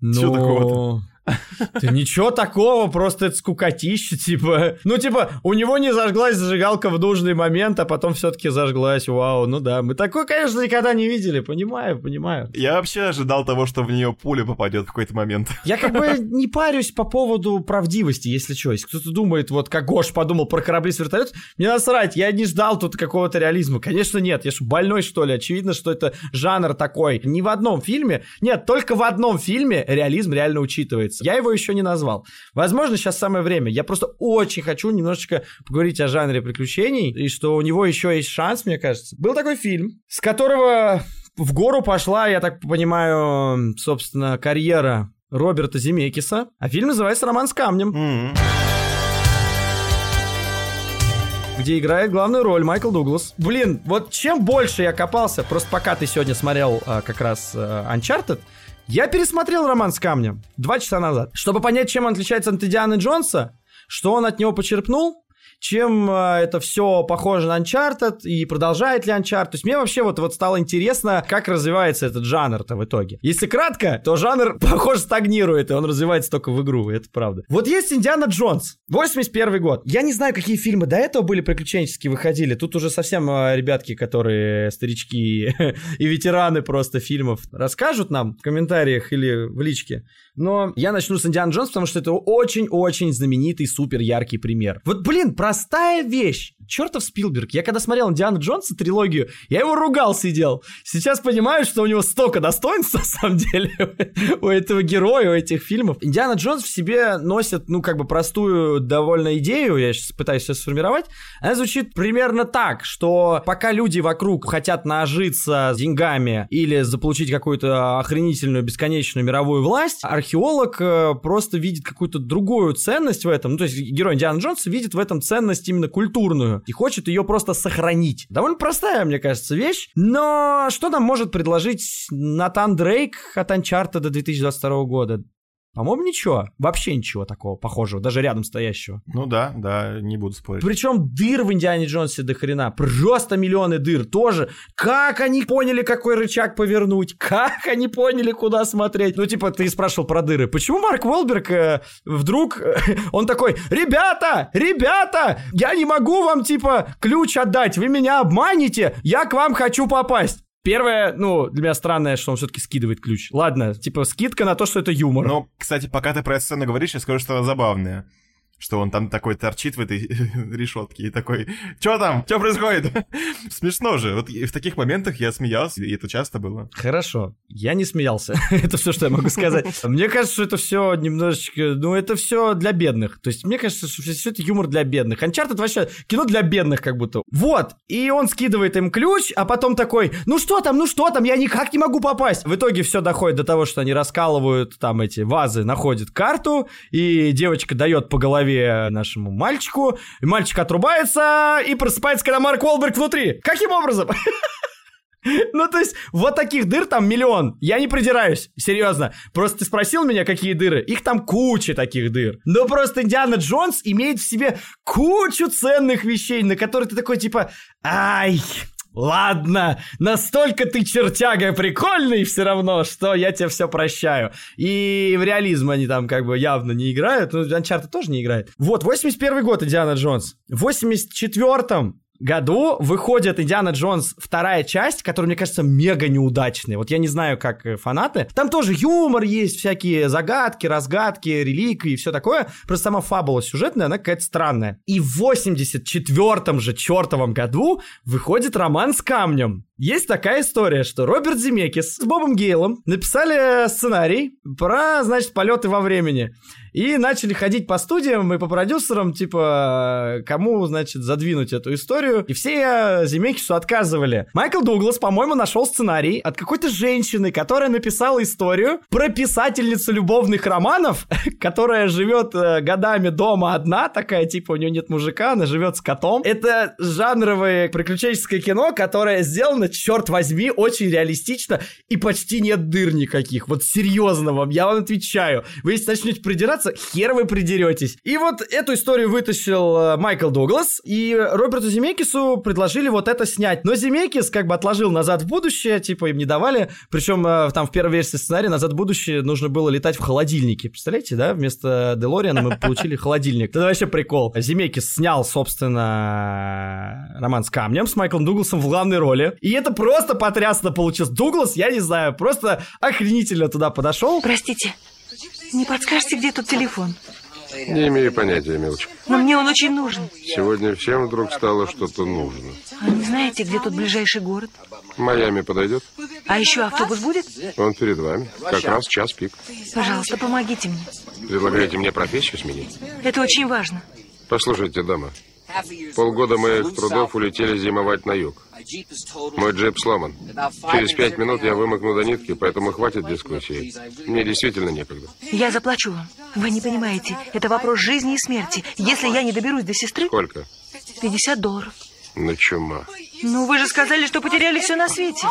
Ну, такого-то? Да ничего такого, просто это скукотища, типа. Ну, типа, у него не зажглась зажигалка в нужный момент, а потом все-таки зажглась. Вау, ну да. Мы такое, конечно, никогда не видели. Понимаю, понимаю. Я вообще ожидал того, что в нее пуля попадет в какой-то момент. Я как бы не парюсь по поводу правдивости, если что. Если кто-то думает, вот как Гош подумал про корабли с вертолет, мне насрать, я не ждал тут какого-то реализма. Конечно, нет. Я что, больной, что ли? Очевидно, что это жанр такой. Ни в одном фильме, нет, только в одном фильме реализм реально учитывается. Я его еще не назвал. Возможно, сейчас самое время. Я просто очень хочу немножечко поговорить о жанре приключений, и что у него еще есть шанс, мне кажется. Был такой фильм, с которого в гору пошла, я так понимаю, собственно, карьера Роберта Земекиса. А фильм называется «Роман с камнем», М. где играет главную роль Майкл Дуглас. Блин, вот чем больше я копался, просто пока ты сегодня смотрел а, как раз а, Uncharted, я пересмотрел «Роман с камнем» два часа назад, чтобы понять, чем он отличается от Индианы Джонса, что он от него почерпнул, чем э, это все похоже на Uncharted и продолжает ли Uncharted. То есть мне вообще вот, вот стало интересно, как развивается этот жанр-то в итоге. Если кратко, то жанр, похоже, стагнирует, и он развивается только в игру, это правда. Вот есть Индиана Джонс, 81 год. Я не знаю, какие фильмы до этого были приключенческие, выходили. Тут уже совсем э, ребятки, которые старички и ветераны просто фильмов, расскажут нам в комментариях или в личке. Но я начну с Индиана Джонс, потому что это очень-очень знаменитый, супер яркий пример. Вот, блин, простая вещь. чертов Спилберг. Я когда смотрел Диана Джонса трилогию, я его ругал сидел. Сейчас понимаю, что у него столько достоинств, на самом деле, у этого героя, у этих фильмов. Индиана Джонс в себе носит, ну, как бы простую довольно идею, я сейчас пытаюсь ее сформировать. Она звучит примерно так, что пока люди вокруг хотят нажиться деньгами или заполучить какую-то охренительную бесконечную мировую власть, археолог э, просто видит какую-то другую ценность в этом. Ну, то есть герой Индиана Джонса видит в этом ценность именно культурную и хочет ее просто сохранить. Довольно простая, мне кажется, вещь, но что нам может предложить Натан Дрейк от Uncharted 2022 года? По-моему, ничего. Вообще ничего такого похожего, даже рядом стоящего. Ну да, да, не буду спорить. Причем дыр в Индиане Джонсе до хрена. Просто миллионы дыр тоже. Как они поняли, какой рычаг повернуть? Как они поняли, куда смотреть? Ну, типа, ты спрашивал про дыры. Почему Марк Уолберг э, вдруг... Э, он такой, ребята, ребята, я не могу вам, типа, ключ отдать. Вы меня обманете. Я к вам хочу попасть. Первое, ну, для меня странное, что он все-таки скидывает ключ. Ладно, типа скидка на то, что это юмор. Ну, кстати, пока ты про эту сцену говоришь, я скажу, что она забавная что он там такой торчит в этой решетке и такой, что там, что происходит? Смешно же, вот в таких моментах я смеялся, и это часто было. Хорошо, я не смеялся, это все, что я могу сказать. Мне кажется, что это все немножечко, ну это все для бедных, то есть мне кажется, что все это юмор для бедных. Uncharted вообще кино для бедных как будто. Вот, и он скидывает им ключ, а потом такой, ну что там, ну что там, я никак не могу попасть. В итоге все доходит до того, что они раскалывают там эти вазы, находят карту, и девочка дает по голове голове нашему мальчику. Мальчик отрубается и просыпается, когда Марк Уолберг внутри. Каким образом? Ну, то есть, вот таких дыр там миллион. Я не придираюсь, серьезно. Просто ты спросил меня, какие дыры. Их там куча таких дыр. Но просто Индиана Джонс имеет в себе кучу ценных вещей, на которые ты такой, типа, ай, Ладно, настолько ты чертяга прикольный все равно, что я тебе все прощаю. И в реализм они там как бы явно не играют, ну, Uncharted тоже не играет. Вот, 81 год Индиана Джонс. В 84-м году выходит Индиана Джонс вторая часть, которая, мне кажется, мега неудачная. Вот я не знаю, как э, фанаты. Там тоже юмор есть, всякие загадки, разгадки, реликвии и все такое. Просто сама фабула сюжетная, она какая-то странная. И в 84-м же чертовом году выходит роман с камнем. Есть такая история, что Роберт Земекис с Бобом Гейлом написали сценарий про, значит, полеты во времени. И начали ходить по студиям и по продюсерам, типа, кому, значит, задвинуть эту историю. И все Земекису отказывали. Майкл Дуглас, по-моему, нашел сценарий от какой-то женщины, которая написала историю про писательницу любовных романов, которая живет э, годами дома одна, такая, типа, у нее нет мужика, она живет с котом. Это жанровое приключенческое кино, которое сделано черт возьми, очень реалистично и почти нет дыр никаких. Вот серьезно вам, я вам отвечаю. Вы если начнете придираться, хер вы придеретесь. И вот эту историю вытащил э, Майкл Дуглас, и Роберту Земекису предложили вот это снять. Но Земекис как бы отложил назад в будущее, типа им не давали. Причем э, там в первой версии сценария назад в будущее нужно было летать в холодильнике. Представляете, да? Вместо Делориана мы получили холодильник. Это вообще прикол. Земекис снял, собственно, роман с камнем с Майклом Дугласом в главной роли. И это просто потрясно получилось. Дуглас, я не знаю, просто охренительно туда подошел. Простите, не подскажете, где тут телефон? Не имею понятия, милочка. Но мне он очень нужен. Сегодня всем вдруг стало что-то нужно. А не знаете, где тут ближайший город? Майами подойдет? А еще автобус будет? Он перед вами. Как раз час пик. Пожалуйста, помогите мне. Предлагаете мне профессию сменить? Это очень важно. Послушайте, дама. Полгода моих трудов улетели зимовать на юг. Мой джип сломан. Через пять минут я вымокну до нитки, поэтому хватит дискуссий. Мне действительно некогда. Я заплачу вам. Вы не понимаете, это вопрос жизни и смерти. Если я не доберусь до сестры... Сколько? 50 долларов. На чума. Ну, вы же сказали, что потеряли все на свете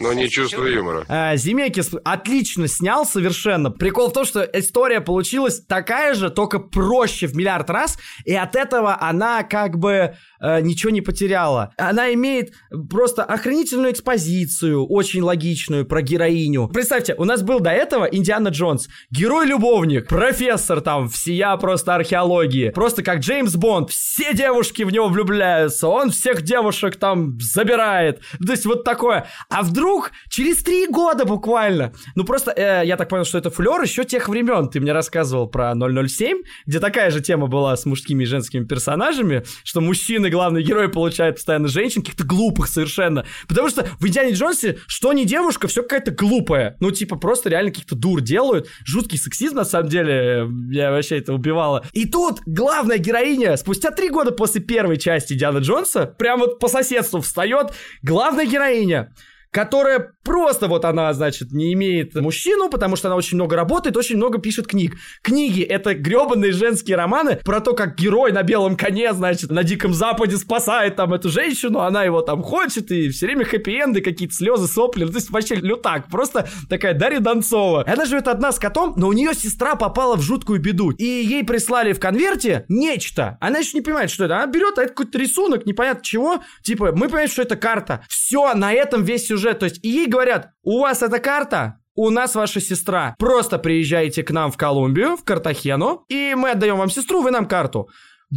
но не чувствую юмора. А, Земекис отлично снял совершенно. Прикол в том, что история получилась такая же, только проще в миллиард раз, и от этого она как бы э, ничего не потеряла. Она имеет просто охренительную экспозицию, очень логичную про героиню. Представьте, у нас был до этого Индиана Джонс, герой-любовник, профессор там, всея просто археологии, просто как Джеймс Бонд, все девушки в него влюбляются, он всех девушек там забирает, то есть вот такое. А вдруг через три года буквально, ну просто, э, я так понял, что это флер еще тех времен, ты мне рассказывал про 007, где такая же тема была с мужскими и женскими персонажами, что мужчины мужчины, главные герои, получают постоянно женщин, каких-то глупых совершенно. Потому что в Индиане Джонсе, что не девушка, все какая-то глупая. Ну, типа, просто реально каких-то дур делают. Жуткий сексизм, на самом деле, меня вообще это убивало. И тут главная героиня, спустя три года после первой части Диана Джонса, прям вот по соседству встает главная героиня которая просто вот она, значит, не имеет мужчину, потому что она очень много работает, очень много пишет книг. Книги — это гребаные женские романы про то, как герой на белом коне, значит, на Диком Западе спасает там эту женщину, она его там хочет, и все время хэппи-энды, какие-то слезы, сопли, ну, то есть вообще лютак, просто такая Дарья Донцова. Она живет одна с котом, но у нее сестра попала в жуткую беду, и ей прислали в конверте нечто. Она еще не понимает, что это. Она берет, а это какой-то рисунок, непонятно чего, типа, мы понимаем, что это карта. Все, на этом весь сюжет сюжет. То есть ей говорят, у вас эта карта, у нас ваша сестра. Просто приезжайте к нам в Колумбию, в Картахену, и мы отдаем вам сестру, вы нам карту.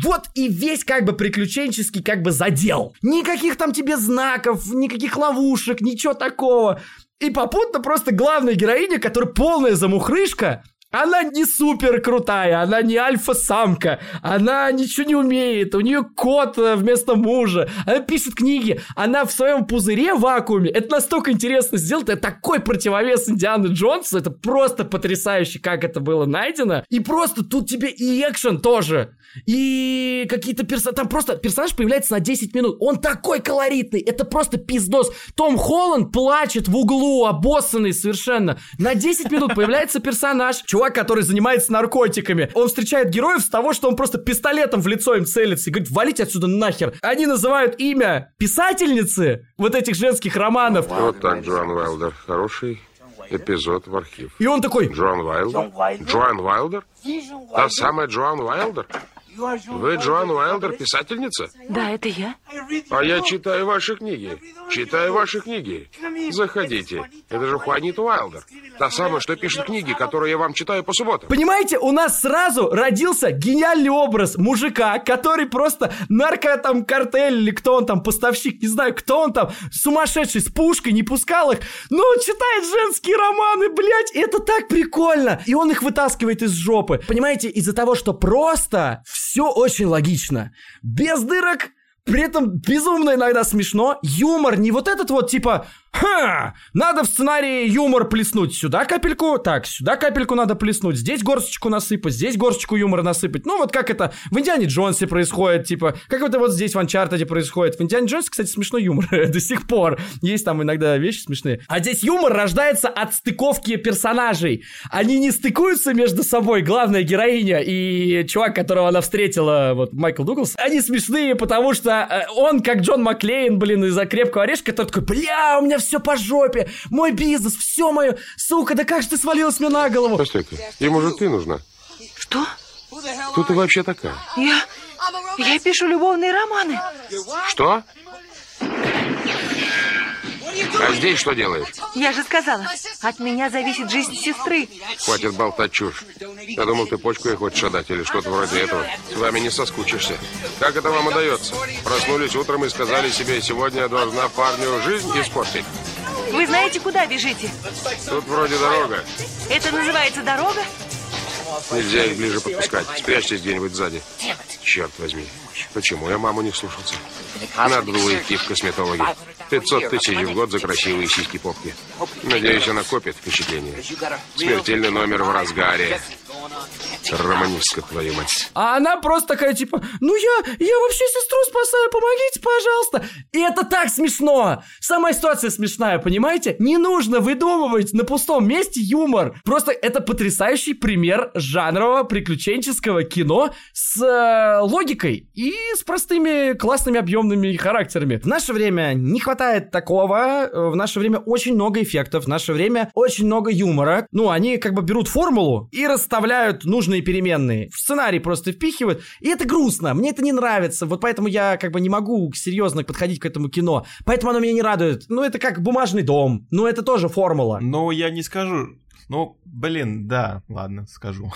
Вот и весь как бы приключенческий как бы задел. Никаких там тебе знаков, никаких ловушек, ничего такого. И попутно просто главная героиня, которая полная замухрышка, она не супер крутая, она не альфа-самка, она ничего не умеет, у нее кот э, вместо мужа, она пишет книги, она в своем пузыре в вакууме. Это настолько интересно сделать, это такой противовес Индианы Джонсу, это просто потрясающе, как это было найдено. И просто тут тебе и экшен тоже, и какие-то персонажи, там просто персонаж появляется на 10 минут, он такой колоритный, это просто пиздос. Том Холланд плачет в углу, обоссанный совершенно. На 10 минут появляется персонаж, чувак, который занимается наркотиками. Он встречает героев с того, что он просто пистолетом в лицо им целится и говорит, валите отсюда нахер. Они называют имя писательницы вот этих женских романов. Вот так, Джоан Уайлдер. Хороший эпизод в архив. И он такой... Джоан Уайлдер? Джоан Уайлдер? Та самая Джоан Уайлдер? Вы Джоан Уайлдер, писательница? Да, это я. А я читаю ваши книги. Читаю ваши книги. Заходите. Это же Хуанит Уайлдер. Та самая, что пишет книги, которые я вам читаю по субботам. Понимаете, у нас сразу родился гениальный образ мужика, который просто нарко там картель или кто он там, поставщик, не знаю, кто он там, сумасшедший, с пушкой, не пускал их, но читает женские романы, блядь, это так прикольно. И он их вытаскивает из жопы. Понимаете, из-за того, что просто все очень логично. Без дырок, при этом безумно иногда смешно. Юмор не вот этот вот типа Ха! Надо в сценарии юмор плеснуть. Сюда капельку, так, сюда капельку надо плеснуть. Здесь горсточку насыпать, здесь горсточку юмора насыпать. Ну, вот как это в Индиане Джонсе происходит, типа, как это вот здесь в Анчартаде происходит. В Индиане Джонсе, кстати, смешной юмор до сих пор. Есть там иногда вещи смешные. А здесь юмор рождается от стыковки персонажей. Они не стыкуются между собой, главная героиня и чувак, которого она встретила, вот Майкл Дуглас. Они смешные, потому что э, он, как Джон Маклейн, блин, из-за крепкого орешка, который такой, бля, у меня все по жопе, мой бизнес, все мое, сука, да как же ты свалилась мне на голову? Постой-ка, ему же ты нужна. Что? Кто ты вообще такая? Я... Я пишу любовные романы. Что? А здесь что делает? Я же сказала, от меня зависит жизнь сестры. Хватит болтать чушь. Я думал, ты почку ей хочешь отдать или что-то вроде этого. С вами не соскучишься. Как это вам удается? Проснулись утром и сказали себе, сегодня я должна парню жизнь испортить. Вы знаете, куда бежите? Тут вроде дорога. Это называется дорога? Нельзя их ближе подпускать. Спрячьтесь где-нибудь сзади. Черт возьми. Почему я маму не слушался? Надо было идти в косметологи. 500 тысяч в год за красивые сиськи-попки. Надеюсь, она копит впечатление. Смертельный номер в разгаре. Романистка, твою мать. А она просто такая, типа, ну я, я вообще сестру спасаю, помогите, пожалуйста. И это так смешно. Сама ситуация смешная, понимаете? Не нужно выдумывать на пустом месте юмор. Просто это потрясающий пример жанрового приключенческого кино с э, логикой и с простыми классными объемными характерами. В наше время не хватает такого, в наше время очень много эффектов, в наше время очень много юмора. Ну, они как бы берут формулу и расставляют нужные переменные. В сценарий просто впихивают, и это грустно, мне это не нравится, вот поэтому я как бы не могу серьезно подходить к этому кино, поэтому оно меня не радует. Ну, это как бумажный дом, ну, это тоже формула. Но я не скажу, Ну, блин, да, ладно, скажу.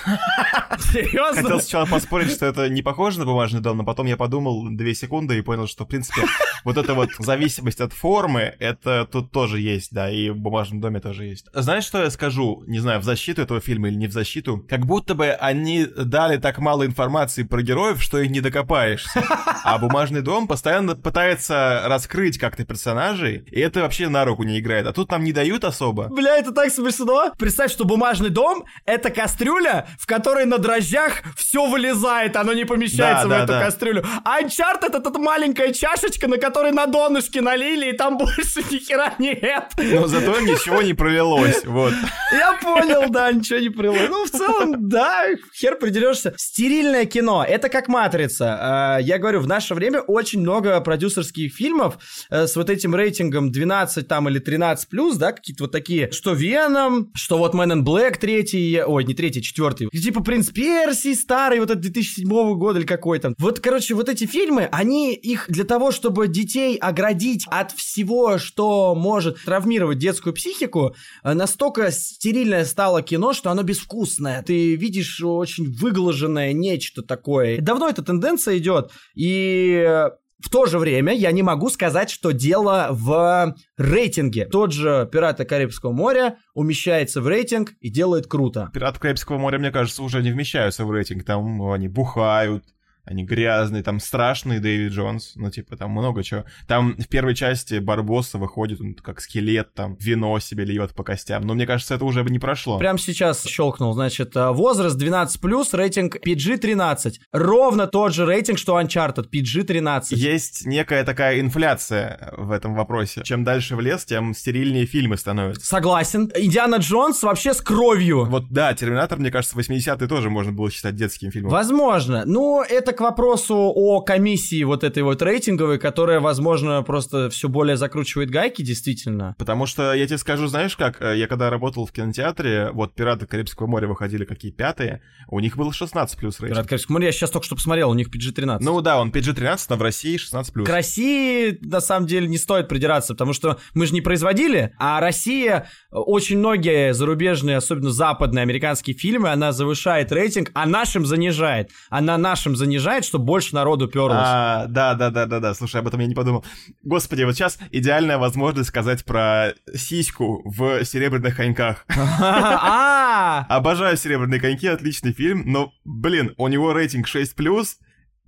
Серьезно? Хотел сначала поспорить, что это не похоже на бумажный дом, но потом я подумал две секунды и понял, что, в принципе, вот эта вот зависимость от формы, это тут тоже есть, да, и в бумажном доме тоже есть. Знаешь, что я скажу? Не знаю, в защиту этого фильма или не в защиту. Как будто бы они дали так мало информации про героев, что и не докопаешься. А бумажный дом постоянно пытается раскрыть как-то персонажей, и это вообще на руку не играет. А тут нам не дают особо. Бля, это так смешно. Представь, что бумажный дом — это кастрюля, в которой на дрожжах все вылезает, оно не помещается Да, в да, эту да. кастрюлю. А Uncharted — это та маленькая чашечка, на которой на донышке налили, и там больше ни хера нет. Но зато ничего не пролилось, вот. Я понял, да, ничего не прилой. Ну, в целом, да, хер придерешься. Стерильное кино, это как «Матрица». Э, Я говорю, в наше время очень много продюсерских фильмов э, с вот этим рейтингом 12 там или 13 плюс, да, какие-то вот такие, что «Веном», что вот «Man in Black» третий, ой, не третий, четвертый, типа «Принц Персии» старый, вот этот 2007 года или какой там. Вот, короче, вот эти фильмы, они их для того, чтобы детей оградить от всего, что может травмировать детскую психику, э, настолько стерильное стало кино, что оно безвкусное. Ты видишь очень выглаженное нечто такое. Давно эта тенденция идет, и в то же время я не могу сказать, что дело в рейтинге. Тот же «Пираты Карибского моря» умещается в рейтинг и делает круто. Пираты Карибского моря, мне кажется, уже не вмещаются в рейтинг. Там они бухают, они грязные, там страшный Дэвид Джонс, ну, типа, там много чего. Там в первой части Барбосса выходит, он как скелет, там, вино себе льет по костям. Но мне кажется, это уже не прошло. Прямо сейчас щелкнул, значит, э, возраст 12+, рейтинг PG-13. Ровно тот же рейтинг, что Uncharted, PG-13. Есть некая такая инфляция в этом вопросе. Чем дальше в лес, тем стерильнее фильмы становятся. Согласен. Индиана Джонс вообще с кровью. Вот да, Терминатор, мне кажется, 80-е тоже можно было считать детским фильмом. Возможно. Но это к вопросу о комиссии вот этой вот рейтинговой, которая, возможно, просто все более закручивает гайки, действительно. Потому что я тебе скажу, знаешь как, э, я когда работал в кинотеатре, вот «Пираты Карибского моря» выходили какие пятые, у них был 16 плюс рейтинг. Пират Карибского моря, я сейчас только что посмотрел, у них PG-13. Ну да, он PG-13, но в России 16 плюс. К России, на самом деле, не стоит придираться, потому что мы же не производили, а Россия, э, очень многие зарубежные, особенно западные американские фильмы, она завышает рейтинг, а нашим занижает. Она нашим занижает, чтобы больше народу перлось. А, да, да, да, да, да. Слушай, об этом я не подумал. Господи, вот сейчас идеальная возможность сказать про сиську в серебряных коньках. А, Обожаю серебряные коньки, отличный фильм, но, блин, у него рейтинг 6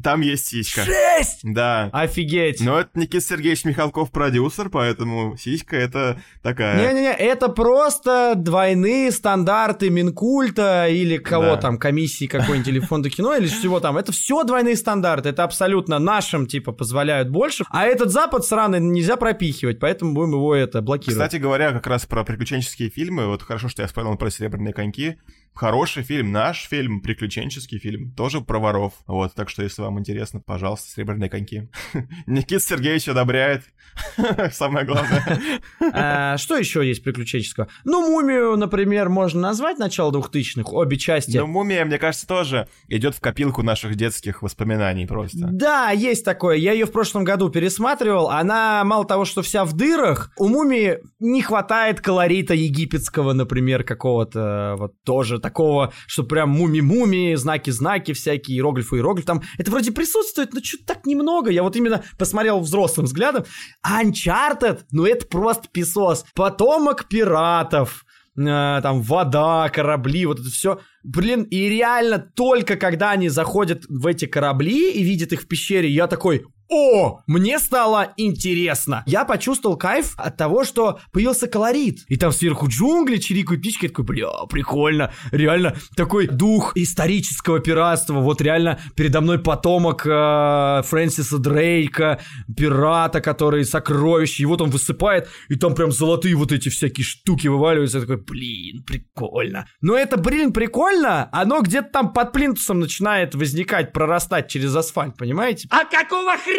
там есть сиська. Шесть! Да. Офигеть. Но это Никита Сергеевич Михалков продюсер, поэтому сиська это такая... Не-не-не, это просто двойные стандарты Минкульта или кого Да. там, комиссии какой-нибудь или фонда кино, или всего там. Это все двойные стандарты. Это абсолютно нашим, типа, позволяют больше. А этот Запад сраный нельзя пропихивать, поэтому будем его это блокировать. Кстати говоря, как раз про приключенческие фильмы, вот хорошо, что я вспомнил про «Серебряные коньки». Хороший фильм, наш фильм, приключенческий фильм, тоже про воров. Вот, так что, если вам интересно, пожалуйста, «Серебряные коньки». Никита Сергеевич одобряет. Самое главное. А, Что еще есть приключенческого? Ну, «Мумию», например, можно назвать начало двухтысячных, обе части. Но «Мумия», мне кажется, тоже идет в копилку наших детских воспоминаний просто. Да, есть такое. Я ее в прошлом году пересматривал. Она, мало того, что вся в дырах, у мумии не хватает колорита египетского, например, какого-то вот тоже такого, что прям муми-муми, знаки-знаки всякие, иероглифы, иероглифы. Там это вроде присутствует, но что-то так немного. Я вот именно посмотрел взрослым взглядом. Uncharted, ну это просто песос. Потомок пиратов э, там вода, корабли, вот это все. Блин, и реально только когда они заходят в эти корабли и видят их в пещере, я такой, о, мне стало интересно. Я почувствовал кайф от того, что появился колорит. И там сверху джунгли, чирикают птички. Я такой, бля, прикольно. Реально такой дух исторического пиратства. Вот реально передо мной потомок э, Фрэнсиса Дрейка, пирата, который сокровища. И вот он высыпает, и там прям золотые вот эти всякие штуки вываливаются. Я такой, блин, прикольно. Но это, блин, прикольно. Оно где-то там под плинтусом начинает возникать, прорастать через асфальт, понимаете? А какого хрена?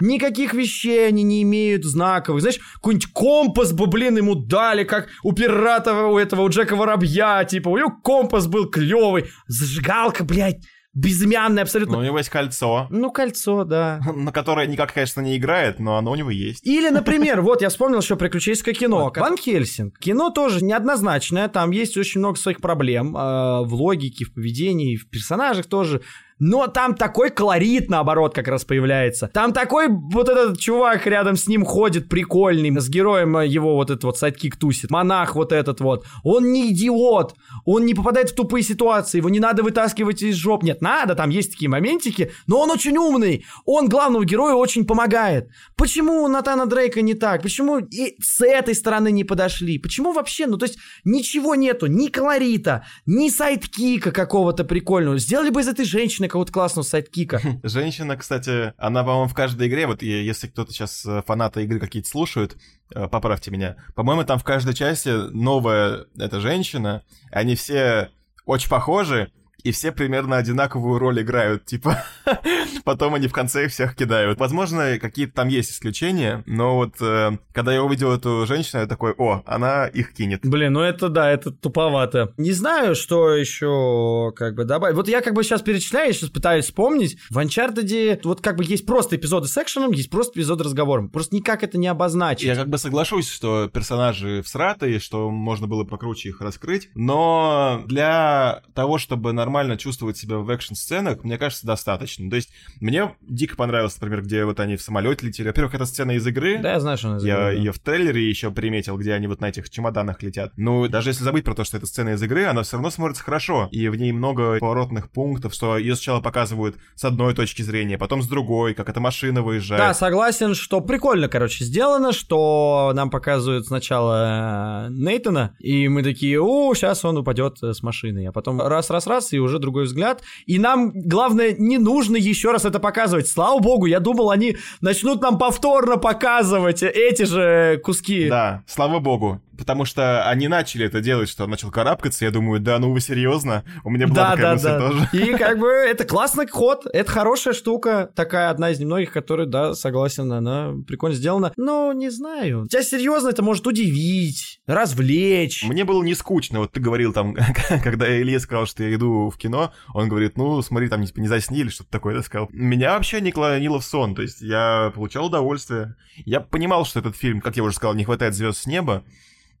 Никаких вещей они не имеют знаковых. Знаешь, какой-нибудь компас бы, блин, ему дали, как у пирата у этого, у Джека Воробья, типа, у него компас был клевый. Зажигалка, блядь. безымянный Но абсолютно. у него есть кольцо, Ну, кольцо, да. на которое никак, конечно, не играет, но оно у него есть. Или, например, вот я вспомнил еще приключенческое кино. Ван Хельсинг. Кино тоже неоднозначное, там есть очень много своих проблем э, в логике, в поведении, в персонажах тоже. Но там такой колорит, наоборот, как раз появляется. Там такой вот этот чувак рядом с ним ходит прикольный, с героем э, его вот этот вот sidekick тусит. Монах вот этот вот. Он не идиот, он не попадает в тупые ситуации, его не надо вытаскивать из жоп. Нет, надо, там есть такие моментики, но он очень умный. Он главному герою очень помогает. Почему у Натана Дрейка не так? Почему и с этой стороны не подошли? Почему вообще? Ну, то есть ничего нету, ни колорита, ни sidekick а какого-то прикольного. Сделали бы из этой женщины какого-то классного sidekick а. Женщина, кстати, она, по-моему, в каждой игре, вот если кто-то сейчас э, фанаты игры какие-то слушают, э, поправьте меня, по-моему, там в каждой части новая эта женщина, они все очень похожи, и все примерно одинаковую роль играют, типа, потом они в конце их всех кидают. Возможно, какие-то там есть исключения, но вот э, когда я увидел эту женщину, я такой, о, она их кинет. Блин, ну это да, это туповато. Не знаю, что еще как бы добавить. Вот я как бы сейчас перечисляю, я сейчас пытаюсь вспомнить. В Uncharted вот как бы есть просто эпизоды с экшеном, есть просто эпизоды разговором. Просто никак это не обозначить. Я как бы соглашусь, что персонажи всратые, что можно было покруче их раскрыть, но для того, чтобы нормально чувствовать себя в экшн-сценах, мне кажется, достаточно. То есть мне дико понравилось, например, где вот они в самолете летели. Во-первых, это сцена из игры. Да, я знаю, что она из Я игры, да. ее в трейлере еще приметил, где они вот на этих чемоданах летят. Ну, даже если забыть про то, что это сцена из игры, она все равно смотрится хорошо. И в ней много поворотных пунктов, что ее сначала показывают с одной точки зрения, потом с другой, как эта машина выезжает. Да, согласен, что прикольно, короче, сделано, что нам показывают сначала э, Нейтана, и мы такие, о, сейчас он упадет э, с машины, а потом раз-раз-раз, и уже другой взгляд. И нам, главное, не нужно еще раз это показывать. Слава богу, я думал, они начнут нам повторно показывать эти же куски. Да, слава богу. Потому что они начали это делать, что он начал карабкаться, я думаю, да, ну вы серьезно? У меня была Да, такая да, мысль да. тоже. И как бы это классный ход, это хорошая штука, такая одна из немногих, которая, да, согласен, она прикольно сделана. Но не знаю. Тебя серьезно это может удивить, развлечь. Мне было не скучно, вот ты говорил там, когда Илья сказал, что я иду в кино, он говорит, ну, смотри, там типа, не засни или что-то такое, да, сказал. Меня вообще не клонило в сон, то есть я получал удовольствие. Я понимал, что этот фильм, как я уже сказал, не хватает звезд с неба,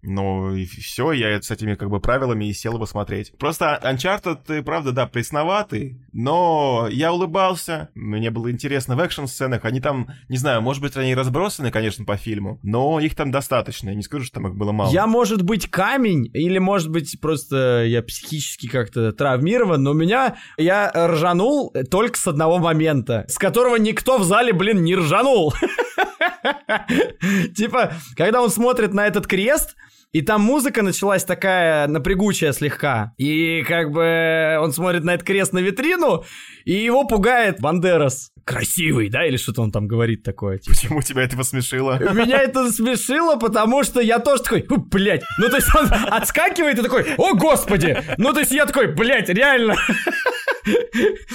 ну и все, я с этими как бы правилами и сел его смотреть. Просто Uncharted, правда, да, пресноватый, но я улыбался, мне было интересно в экшн-сценах, они там, не знаю, может быть, они разбросаны, конечно, по фильму, но их там достаточно, я не скажу, что там их было мало. Я, может быть, камень, или, может быть, просто я психически как-то травмирован, но у меня я ржанул только с одного момента, с которого никто в зале, блин, не ржанул. Типа, когда он смотрит на этот крест, и там музыка началась такая напрягучая слегка. И как бы он смотрит на этот крест на витрину, и его пугает Бандерас. Красивый, да? Или что-то он там говорит такое. Типа. Почему тебя это посмешило? Меня это смешило, потому что я тоже такой, «Фу, блядь. Ну, то есть он отскакивает и такой, о, господи. Ну, то есть я такой, блядь, реально.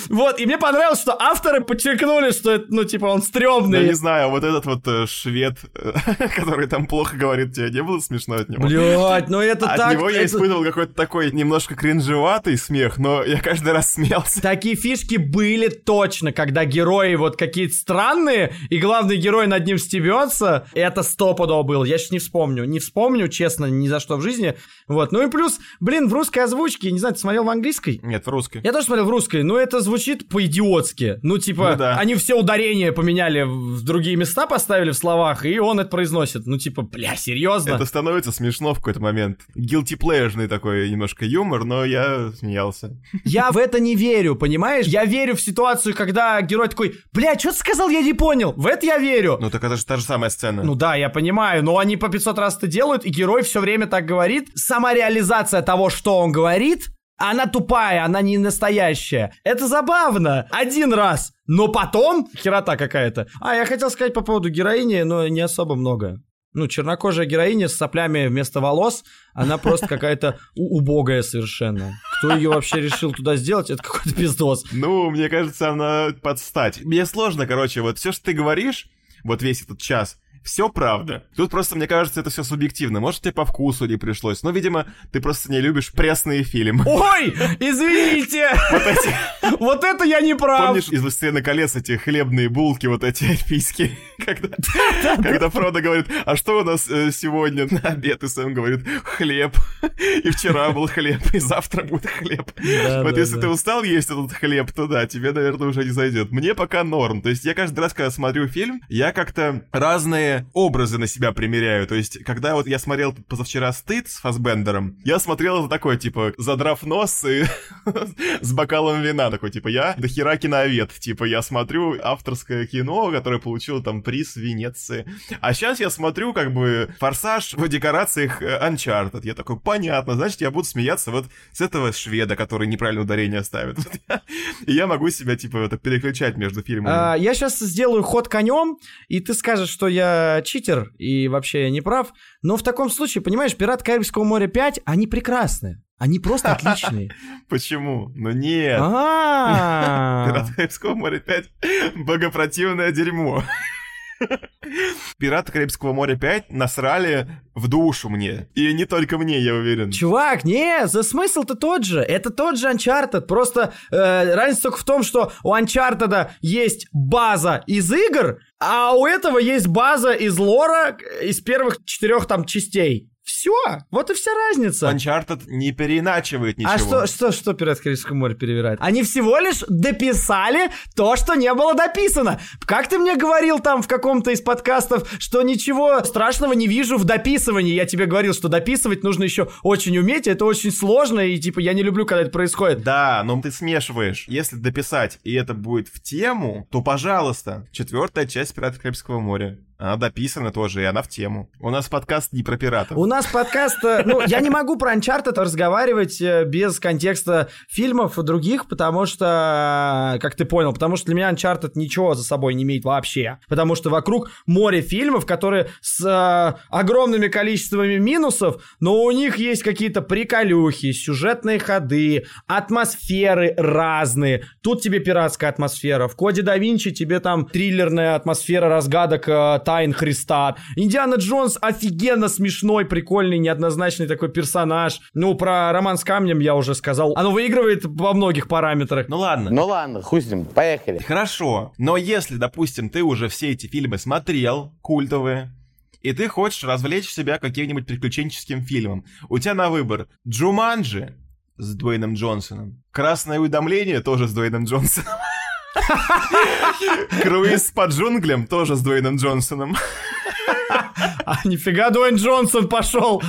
Вот, и мне понравилось, что авторы подчеркнули, что это, ну, типа, он стрёмный. не знаю, вот этот вот э, швед, э, который там плохо говорит, тебе не было смешно от него? Блядь, ну это От так... него я это- испытывал какой-то такой немножко кринжеватый смех, но я каждый раз смеялся. Такие фишки были точно, когда герои вот какие-то странные, и главный герой над ним стебется. Это стопудово было. Я сейчас не вспомню. Не вспомню, честно, ни за что в жизни. Вот. Ну и плюс, блин, в русской озвучке, не знаю, ты смотрел в английской? Нет, в русской. Я тоже смотрел в русской, но это звучит по-идиотски. Ну, типа, Ну да. они все ударения поменяли, в другие места поставили в словах, и он это произносит. Ну, типа, бля, серьезно? Это становится смешно в какой-то момент. Guilty pleasure такой немножко юмор, но я смеялся. Я в это не верю, понимаешь? Я верю в ситуацию, когда герой такой, бля, что ты сказал, я не понял. В это я верю. Ну так это же та же самая сцена. Ну да, я понимаю, но они по 500 раз это делают, и герой все время так говорит. Сама реализация того, что он говорит, она тупая, она не настоящая. Это забавно. Один раз. Но потом херота какая-то. А, я хотел сказать по поводу героини, но не особо много. Ну, чернокожая героиня с соплями вместо волос, она просто какая-то убогая совершенно. Кто ее вообще решил туда сделать, это какой-то пиздос. Ну, мне кажется, она подстать. Мне сложно, короче, вот все, что ты говоришь, вот весь этот час, все правда. Тут просто, мне кажется, это все субъективно. Может, тебе по вкусу не пришлось. Но, видимо, ты просто не любишь пресные фильмы. Ой, извините! Вот это я не прав. Помнишь из «Властелина колец» эти хлебные булки, вот эти эльфийские? Когда, когда Фродо говорит, а что у нас э, сегодня на обед? И Сэм говорит, хлеб. И вчера был хлеб, и завтра будет хлеб. Вот если ты устал есть этот хлеб, то да, тебе, наверное, уже не зайдет. Мне пока норм. То есть я каждый раз, когда смотрю фильм, я как-то разные образы на себя примеряю. То есть, когда вот я смотрел позавчера «Стыд» с Фасбендером, я смотрел это такой, типа, задрав нос и с бокалом вина, такой, типа, я до хера киновед, типа, я смотрю авторское кино, которое получило там приз Венеции. А сейчас я смотрю, как бы, «Форсаж» в декорациях э, Uncharted. Я такой, понятно, значит, я буду смеяться вот с этого шведа, который неправильно ударение ставит. И я могу себя, типа, это переключать между фильмами. А, я сейчас сделаю ход конем, и ты скажешь, что я читер, и вообще я не прав. Но в таком случае, понимаешь, «Пират Карибского моря 5», они прекрасны. Они просто отличные. Почему? Ну нет. А. Пират Карибского моря 5 богопротивное дерьмо. Пираты Карибского моря 5 насрали в душу мне. И не только мне, я уверен. Чувак, не, за смысл-то тот же. Это тот же Uncharted. Просто э, разница только в том, что у Uncharted есть база из игр, а у этого есть база из лора из первых четырех там частей. Все, вот и вся разница. Uncharted не переиначивает ничего. А что, что, что «Пират Карибского моря» перевирает? Они всего лишь дописали то, что не было дописано. Как ты мне говорил там в каком-то из подкастов, что ничего страшного не вижу в дописывании? Я тебе говорил, что дописывать нужно еще очень уметь, это очень сложно, и типа я не люблю, когда это происходит. Да, но ты смешиваешь. Если дописать, и это будет в тему, то, пожалуйста, четвертая часть «Пиратов Карибского моря». Она дописана тоже, и она в тему. У нас подкаст не про пиратов. У нас подкаст... э, Ну, я не могу про Uncharted разговаривать э, без контекста фильмов и других, потому что, э, как ты понял, потому что для меня Uncharted ничего за собой не имеет вообще. Потому что вокруг море фильмов, которые с э, огромными количествами минусов, но у них есть какие-то приколюхи, сюжетные ходы, атмосферы разные. Тут тебе пиратская атмосфера. В Коде да Винчи тебе там триллерная атмосфера разгадок тайн Христа. Индиана Джонс офигенно смешной, прикольный, неоднозначный такой персонаж. Ну, про роман с камнем я уже сказал. Оно выигрывает во многих параметрах. Ну ладно. Ну ладно, хуй с ним, поехали. Хорошо. Но если, допустим, ты уже все эти фильмы смотрел, культовые, и ты хочешь развлечь себя каким-нибудь приключенческим фильмом, у тебя на выбор Джуманджи с Дуэйном Джонсоном, Красное уведомление тоже с Дуэйном Джонсоном, Круиз по джунглям тоже с Дуэйном Джонсоном. А нифига Дуэйн Джонсон пошел.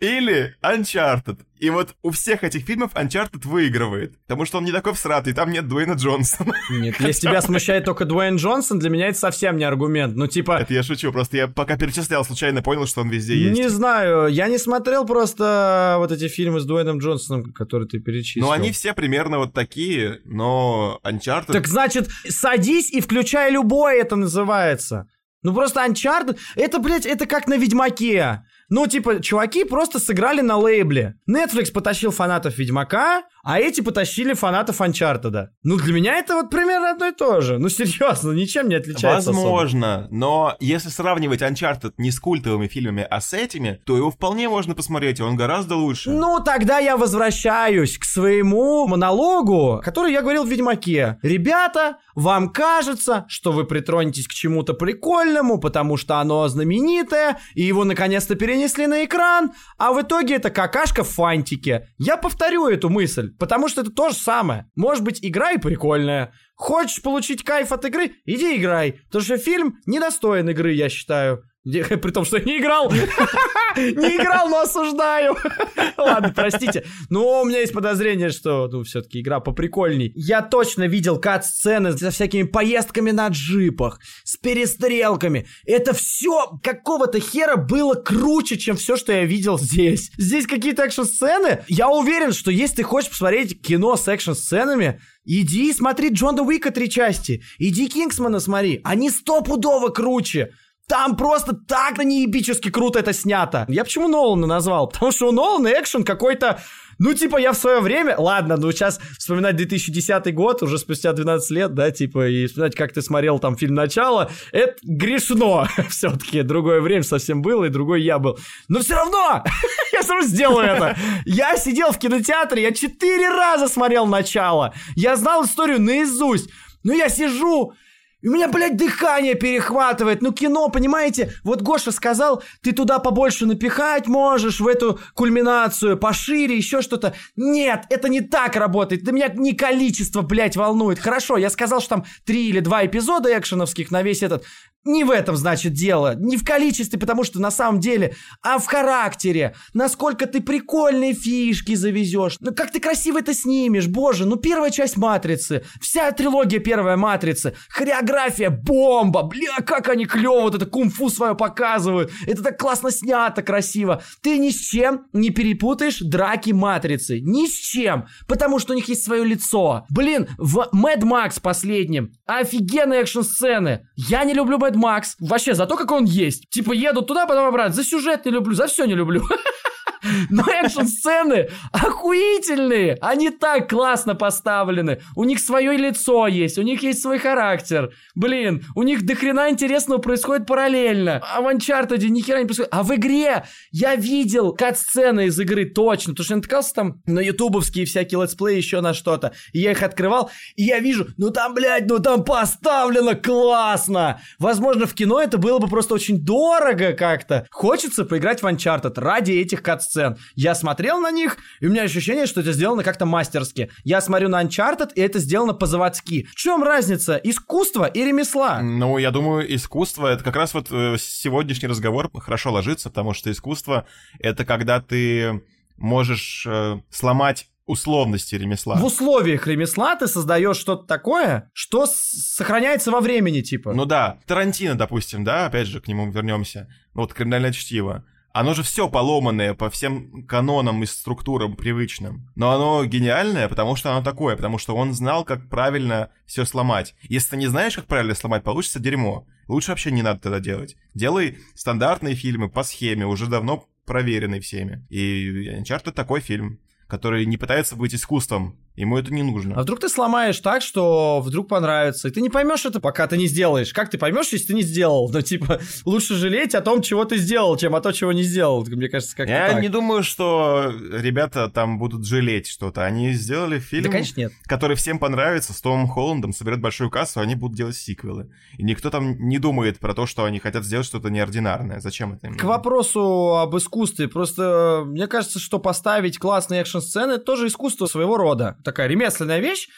Или Uncharted. И вот у всех этих фильмов Uncharted выигрывает. Потому что он не такой всратый, там нет Дуэйна Джонсона. Нет, если тебя смущает только Дуэйн Джонсон, для меня это совсем не аргумент. Ну, типа... Это я шучу, просто я пока перечислял, случайно понял, что он везде есть. Не знаю, я не смотрел просто вот эти фильмы с Дуэйном Джонсоном, которые ты перечислил. Ну, они все примерно вот такие, но Uncharted... Так значит, садись и включай любой, это называется. Ну просто Uncharted, это, блядь, это как на Ведьмаке. Ну, типа, чуваки просто сыграли на лейбле. Netflix потащил фанатов Ведьмака, а эти потащили фанатов Uncharted. Ну, для меня это вот примерно одно и то же. Ну, серьезно, ничем не отличается особо. Возможно, но если сравнивать Uncharted не с культовыми фильмами, а с этими, то его вполне можно посмотреть, и он гораздо лучше. Ну, тогда я возвращаюсь к своему монологу, который я говорил в Ведьмаке. Ребята, вам кажется, что вы притронетесь к чему-то прикольному, потому что оно знаменитое, и его наконец-то перенесли на экран, а в итоге это какашка в фантике. Я повторю эту мысль, потому что это то же самое. Может быть, игра и прикольная. Хочешь получить кайф от игры? Иди играй. Потому что фильм недостоин игры, я считаю. При том, что я не играл. Не играл, но осуждаю. Ладно, простите. Но у меня есть подозрение, что, ну, все-таки игра поприкольней. Я точно видел кат-сцены со всякими поездками на джипах, с перестрелками. Это все какого-то хера было круче, чем все, что я видел здесь. Здесь какие-то экшн-сцены. Я уверен, что если ты хочешь посмотреть кино с экшн-сценами, Иди смотри Джона Уика три части. Иди Кингсмана смотри. Они стопудово круче. Там просто так на неебически круто это снято. Я почему Нолана назвал? Потому что у Нолана экшен какой-то ну, типа, я в свое время... Ладно, ну, сейчас вспоминать 2010 год, уже спустя 12 лет, да, типа, и вспоминать, как ты смотрел там фильм «Начало», это грешно. Все-таки другое время совсем было, и другой я был. Но все равно я все равно сделаю это. Я сидел в кинотеатре, я четыре раза смотрел «Начало». Я знал историю наизусть. Но я сижу, у меня, блядь, дыхание перехватывает. Ну, кино, понимаете? Вот Гоша сказал, ты туда побольше напихать можешь, в эту кульминацию, пошире, еще что-то. Нет, это не так работает. Да меня не количество, блядь, волнует. Хорошо, я сказал, что там три или два эпизода экшеновских на весь этот. Не в этом, значит, дело. Не в количестве, потому что на самом деле, а в характере. Насколько ты прикольные фишки завезешь. Ну, как ты красиво это снимешь. Боже, ну первая часть Матрицы. Вся трилогия первая Матрицы. Хореография бомба. Бля, как они клево вот это кунг-фу свое показывают. Это так классно снято, красиво. Ты ни с чем не перепутаешь драки Матрицы. Ни с чем. Потому что у них есть свое лицо. Блин, в Mad Max последнем офигенные экшн-сцены. Я не люблю Mad Макс. Вообще, за то, как он есть. Типа, еду туда, потом обратно. За сюжет не люблю, за все не люблю. Но экшн-сцены охуительные. Они так классно поставлены. У них свое лицо есть, у них есть свой характер. Блин, у них дохрена интересного происходит параллельно. А в Uncharted ни хера не происходит. А в игре я видел кат-сцены из игры точно. Потому что я натыкался там на ютубовские всякие летсплеи, еще на что-то. И я их открывал, и я вижу, ну там, блядь, ну там поставлено классно. Возможно, в кино это было бы просто очень дорого как-то. Хочется поиграть в Uncharted ради этих кат сцен. Я смотрел на них, и у меня ощущение, что это сделано как-то мастерски. Я смотрю на Uncharted, и это сделано по-заводски. В чем разница? Искусство и ремесла? Ну, я думаю, искусство — это как раз вот э, сегодняшний разговор хорошо ложится, потому что искусство — это когда ты можешь э, сломать условности ремесла. В условиях ремесла ты создаешь что-то такое, что сохраняется во времени, типа. Ну да, Тарантино, допустим, да, опять же, к нему вернемся. Вот криминальное чтиво. Оно же все поломанное по всем канонам и структурам привычным. Но оно гениальное, потому что оно такое, потому что он знал, как правильно все сломать. Если ты не знаешь, как правильно сломать, получится дерьмо. Лучше вообще не надо тогда делать. Делай стандартные фильмы по схеме, уже давно проверенные всеми. И Uncharted такой фильм, который не пытается быть искусством, Ему это не нужно. А вдруг ты сломаешь так, что вдруг понравится, и ты не поймешь это, пока ты не сделаешь. Как ты поймешь, если ты не сделал? Ну, типа, лучше жалеть о том, чего ты сделал, чем о том, чего не сделал. Мне кажется, как-то Я так. не думаю, что ребята там будут жалеть что-то. Они сделали фильм, да, конечно, нет. который всем понравится, с Томом Холландом, соберет большую кассу, они будут делать сиквелы. И никто там не думает про то, что они хотят сделать что-то неординарное. Зачем это им? К вопросу об искусстве. Просто мне кажется, что поставить классные экшн-сцены — тоже искусство своего рода такая ремесленная вещь,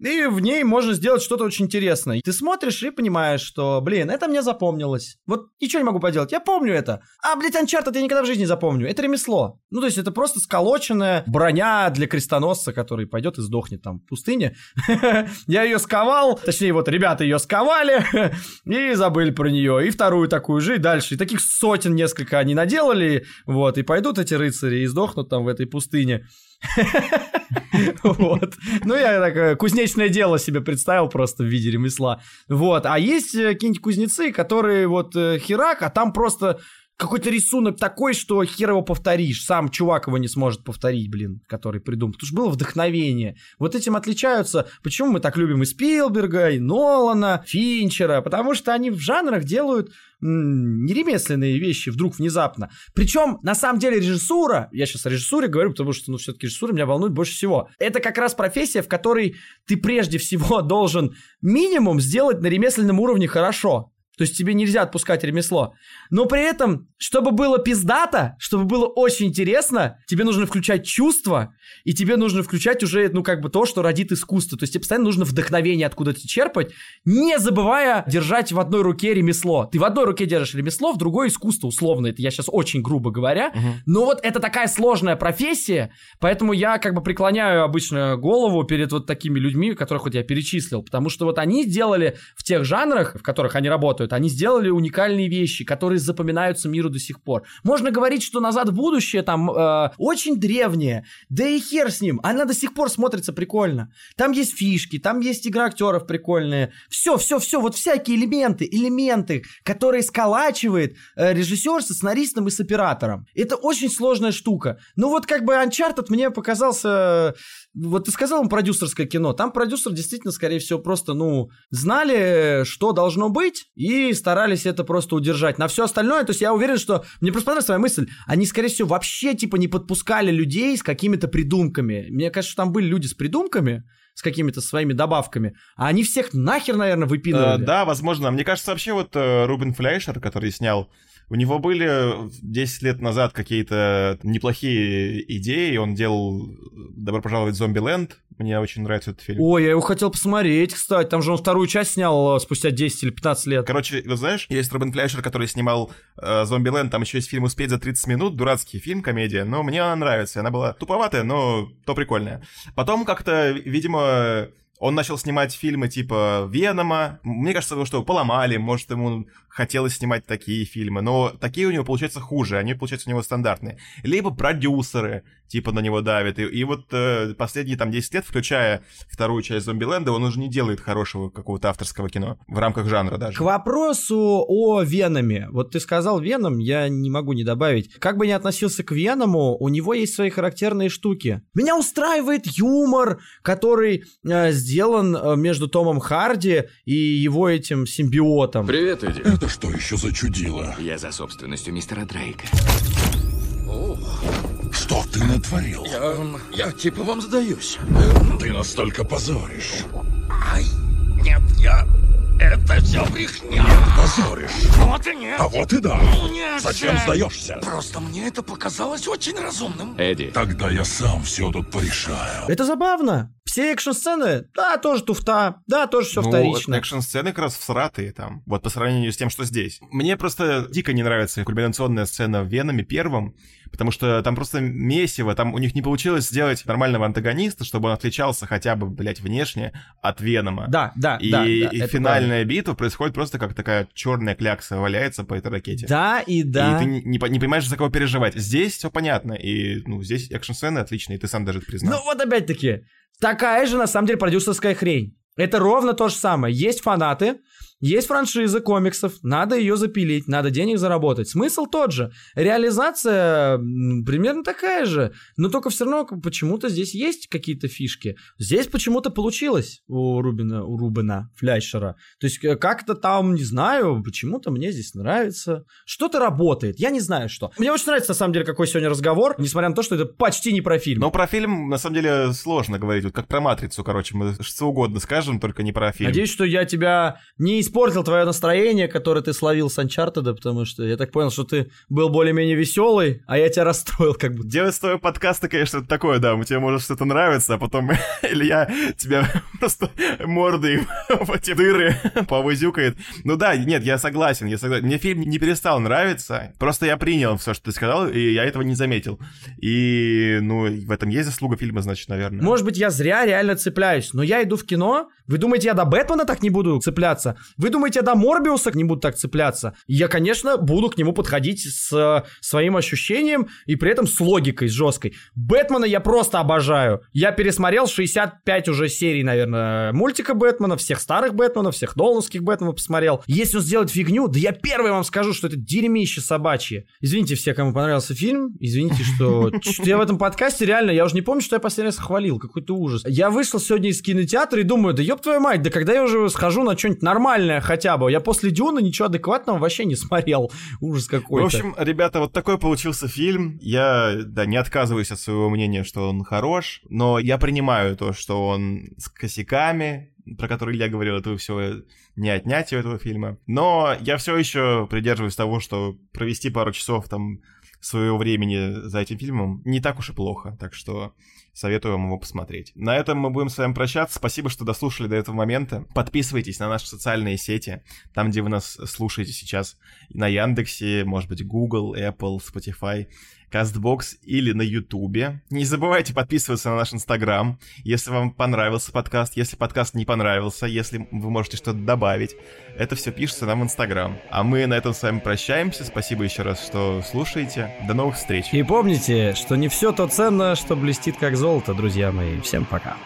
и в ней можно сделать что-то очень интересное. Ты смотришь и понимаешь, что, блин, это мне запомнилось. Вот ничего не могу поделать, я помню это. А, блядь, Uncharted я никогда в жизни не запомню. Это ремесло. Ну, то есть это просто сколоченная броня для крестоносца, который пойдет и сдохнет там в пустыне. Я ее сковал, точнее, вот ребята ее сковали и забыли про нее. И вторую такую же, и дальше. И таких сотен несколько они наделали, вот, и пойдут эти рыцари и сдохнут там в этой пустыне. Вот. Ну, я такое кузнечное дело себе представил просто в виде ремесла. Вот. А есть э, какие-нибудь кузнецы, которые вот э, херак, а там просто какой-то рисунок такой, что хер его повторишь. Сам чувак его не сможет повторить, блин, который придумал. Потому что было вдохновение. Вот этим отличаются. Почему мы так любим и Спилберга, и Нолана, Финчера? Потому что они в жанрах делают неремесленные вещи вдруг внезапно. Причем, на самом деле, режиссура, я сейчас о режиссуре говорю, потому что, ну, все-таки режиссура меня волнует больше всего. Это как раз профессия, в которой ты прежде всего должен минимум сделать на ремесленном уровне хорошо. То есть тебе нельзя отпускать ремесло. Но при этом, чтобы было пиздато, чтобы было очень интересно, тебе нужно включать чувства, и тебе нужно включать уже, ну, как бы то, что родит искусство. То есть тебе постоянно нужно вдохновение откуда-то черпать, не забывая держать в одной руке ремесло. Ты в одной руке держишь ремесло, в другой искусство, условно. Это я сейчас очень грубо говоря. Угу. Но вот это такая сложная профессия, поэтому я как бы преклоняю обычно голову перед вот такими людьми, которых вот я перечислил. Потому что вот они сделали в тех жанрах, в которых они работают, делают. Они сделали уникальные вещи, которые запоминаются миру до сих пор. Можно говорить, что «Назад в будущее» там э, очень древнее, да и хер с ним, она до сих пор смотрится прикольно. Там есть фишки, там есть игра актеров прикольные. Все, все, все, вот всякие элементы, элементы, которые сколачивает э, режиссер со сценаристом и с оператором. Это очень сложная штука. Ну вот как бы Uncharted мне показался вот ты сказал им продюсерское кино, там продюсер действительно, скорее всего, просто, ну, знали, что должно быть, и старались это просто удержать. На все остальное, то есть я уверен, что, мне просто понравилась твоя мысль, они, скорее всего, вообще, типа, не подпускали людей с какими-то придумками. Мне кажется, что там были люди с придумками, с какими-то своими добавками, а они всех нахер, наверное, выпинывали. Э, да, возможно. Мне кажется, вообще вот э, Рубен Флейшер, который снял у него были 10 лет назад какие-то неплохие идеи, он делал «Добро пожаловать в Зомби-ленд», мне очень нравится этот фильм. Ой, я его хотел посмотреть, кстати, там же он вторую часть снял э, спустя 10 или 15 лет. Короче, вы знаешь, есть Робин Флейшер, который снимал э, «Зомби-ленд», там еще есть фильм «Успеть за 30 минут», дурацкий фильм, комедия, но мне она нравится, она была туповатая, но то прикольная. Потом как-то, видимо, он начал снимать фильмы типа Венома. Мне кажется, его что, поломали, может, ему хотелось снимать такие фильмы, но такие у него получаются хуже, они, получаются у него стандартные. Либо продюсеры, типа, на него давят. И, и вот э, последние там 10 лет, включая вторую часть Зомбиленда, он уже не делает хорошего какого-то авторского кино в рамках жанра даже. К вопросу о Веноме. Вот ты сказал Веном, я не могу не добавить. Как бы ни относился к Веному, у него есть свои характерные штуки. Меня устраивает юмор, который э, сделан э, между Томом Харди и его этим симбиотом. Привет, Эдди. Это что еще за чудило? Я за собственностью мистера Дрейка. Что ты натворил? Я, я типа вам сдаюсь. Ты настолько позоришь. Ай, нет, я... Это все брехня. Позоришь. Вот и нет. А вот и да. Нет, Зачем Джек. сдаешься? Просто мне это показалось очень разумным. Эдди, Тогда я сам все тут порешаю. Это забавно. Все экшн-сцены, да, тоже туфта, да, тоже все ну, вторично. экшн-сцены как раз всратые там, вот по сравнению с тем, что здесь. Мне просто дико не нравится кульминационная сцена в Веноме первом, потому что там просто месиво, там у них не получилось сделать нормального антагониста, чтобы он отличался хотя бы, блядь, внешне от Венома. Да, да, И, да, да, и финальная битва происходит просто как такая черная клякса валяется по этой ракете. Да и да. И ты не, не, не понимаешь, за кого переживать. Здесь все понятно. И, ну, здесь экшн-сцены отличные, и ты сам даже это признал. Ну вот опять-таки, такая же на самом деле продюсерская хрень. Это ровно то же самое. Есть фанаты, есть франшиза комиксов, надо ее запилить, надо денег заработать. Смысл тот же. Реализация примерно такая же, но только все равно почему-то здесь есть какие-то фишки. Здесь почему-то получилось у Рубина, у Рубина Фляйшера. То есть э, как-то там, не знаю, почему-то мне здесь нравится. Что-то работает, я не знаю что. Мне очень нравится на самом деле какой сегодня разговор, несмотря на то, что это почти не про фильм. Но про фильм, на самом деле, сложно говорить. Вот как про «Матрицу», короче, мы что угодно скажем, только не про фильм. Надеюсь, что я тебя не испортил твое настроение, которое ты словил с Uncharted, потому что я так понял, что ты был более-менее веселый, а я тебя расстроил как будто. Делать с твоего подкаста, конечно, это такое, да, тебе может что-то нравится, а потом Илья тебя просто мордой в эти дыры повызюкает. Ну да, нет, я согласен, я согласен. Мне фильм не перестал нравиться, просто я принял все, что ты сказал, и я этого не заметил. И, ну, в этом есть заслуга фильма, значит, наверное. Может быть, я зря реально цепляюсь, но я иду в кино. Вы думаете, я до Бэтмена так не буду цепляться? Вы думаете, я до Морбиуса не буду так цепляться? Я, конечно, буду к нему подходить с э, своим ощущением и при этом с логикой, с жесткой. Бэтмена я просто обожаю. Я пересмотрел 65 уже серий, наверное, мультика Бэтмена, всех старых Бэтменов, всех Нолановских Бэтменов посмотрел. Если он сделает фигню, да я первый вам скажу, что это дерьмище собачье. Извините все, кому понравился фильм. Извините, что, что я в этом подкасте реально, я уже не помню, что я последний раз хвалил. Какой-то ужас. Я вышел сегодня из кинотеатра и думаю, да ёб твою мать, да когда я уже схожу на что-нибудь нормальное хотя бы. Я после Дюна ничего адекватного вообще не смотрел. Ужас какой-то. В общем, ребята, вот такой получился фильм. Я, да, не отказываюсь от своего мнения, что он хорош, но я принимаю то, что он с косяками, про которые я говорил, это все не отнять у этого фильма. Но я все еще придерживаюсь того, что провести пару часов там своего времени за этим фильмом не так уж и плохо. Так что советую вам его посмотреть. На этом мы будем с вами прощаться. Спасибо, что дослушали до этого момента. Подписывайтесь на наши социальные сети, там, где вы нас слушаете сейчас, на Яндексе, может быть, Google, Apple, Spotify. CastBox или на Ютубе. Не забывайте подписываться на наш Инстаграм, если вам понравился подкаст, если подкаст не понравился, если вы можете что-то добавить. Это все пишется нам в Инстаграм. А мы на этом с вами прощаемся. Спасибо еще раз, что слушаете. До новых встреч. И помните, что не все то ценно, что блестит как золото, друзья мои. Всем пока.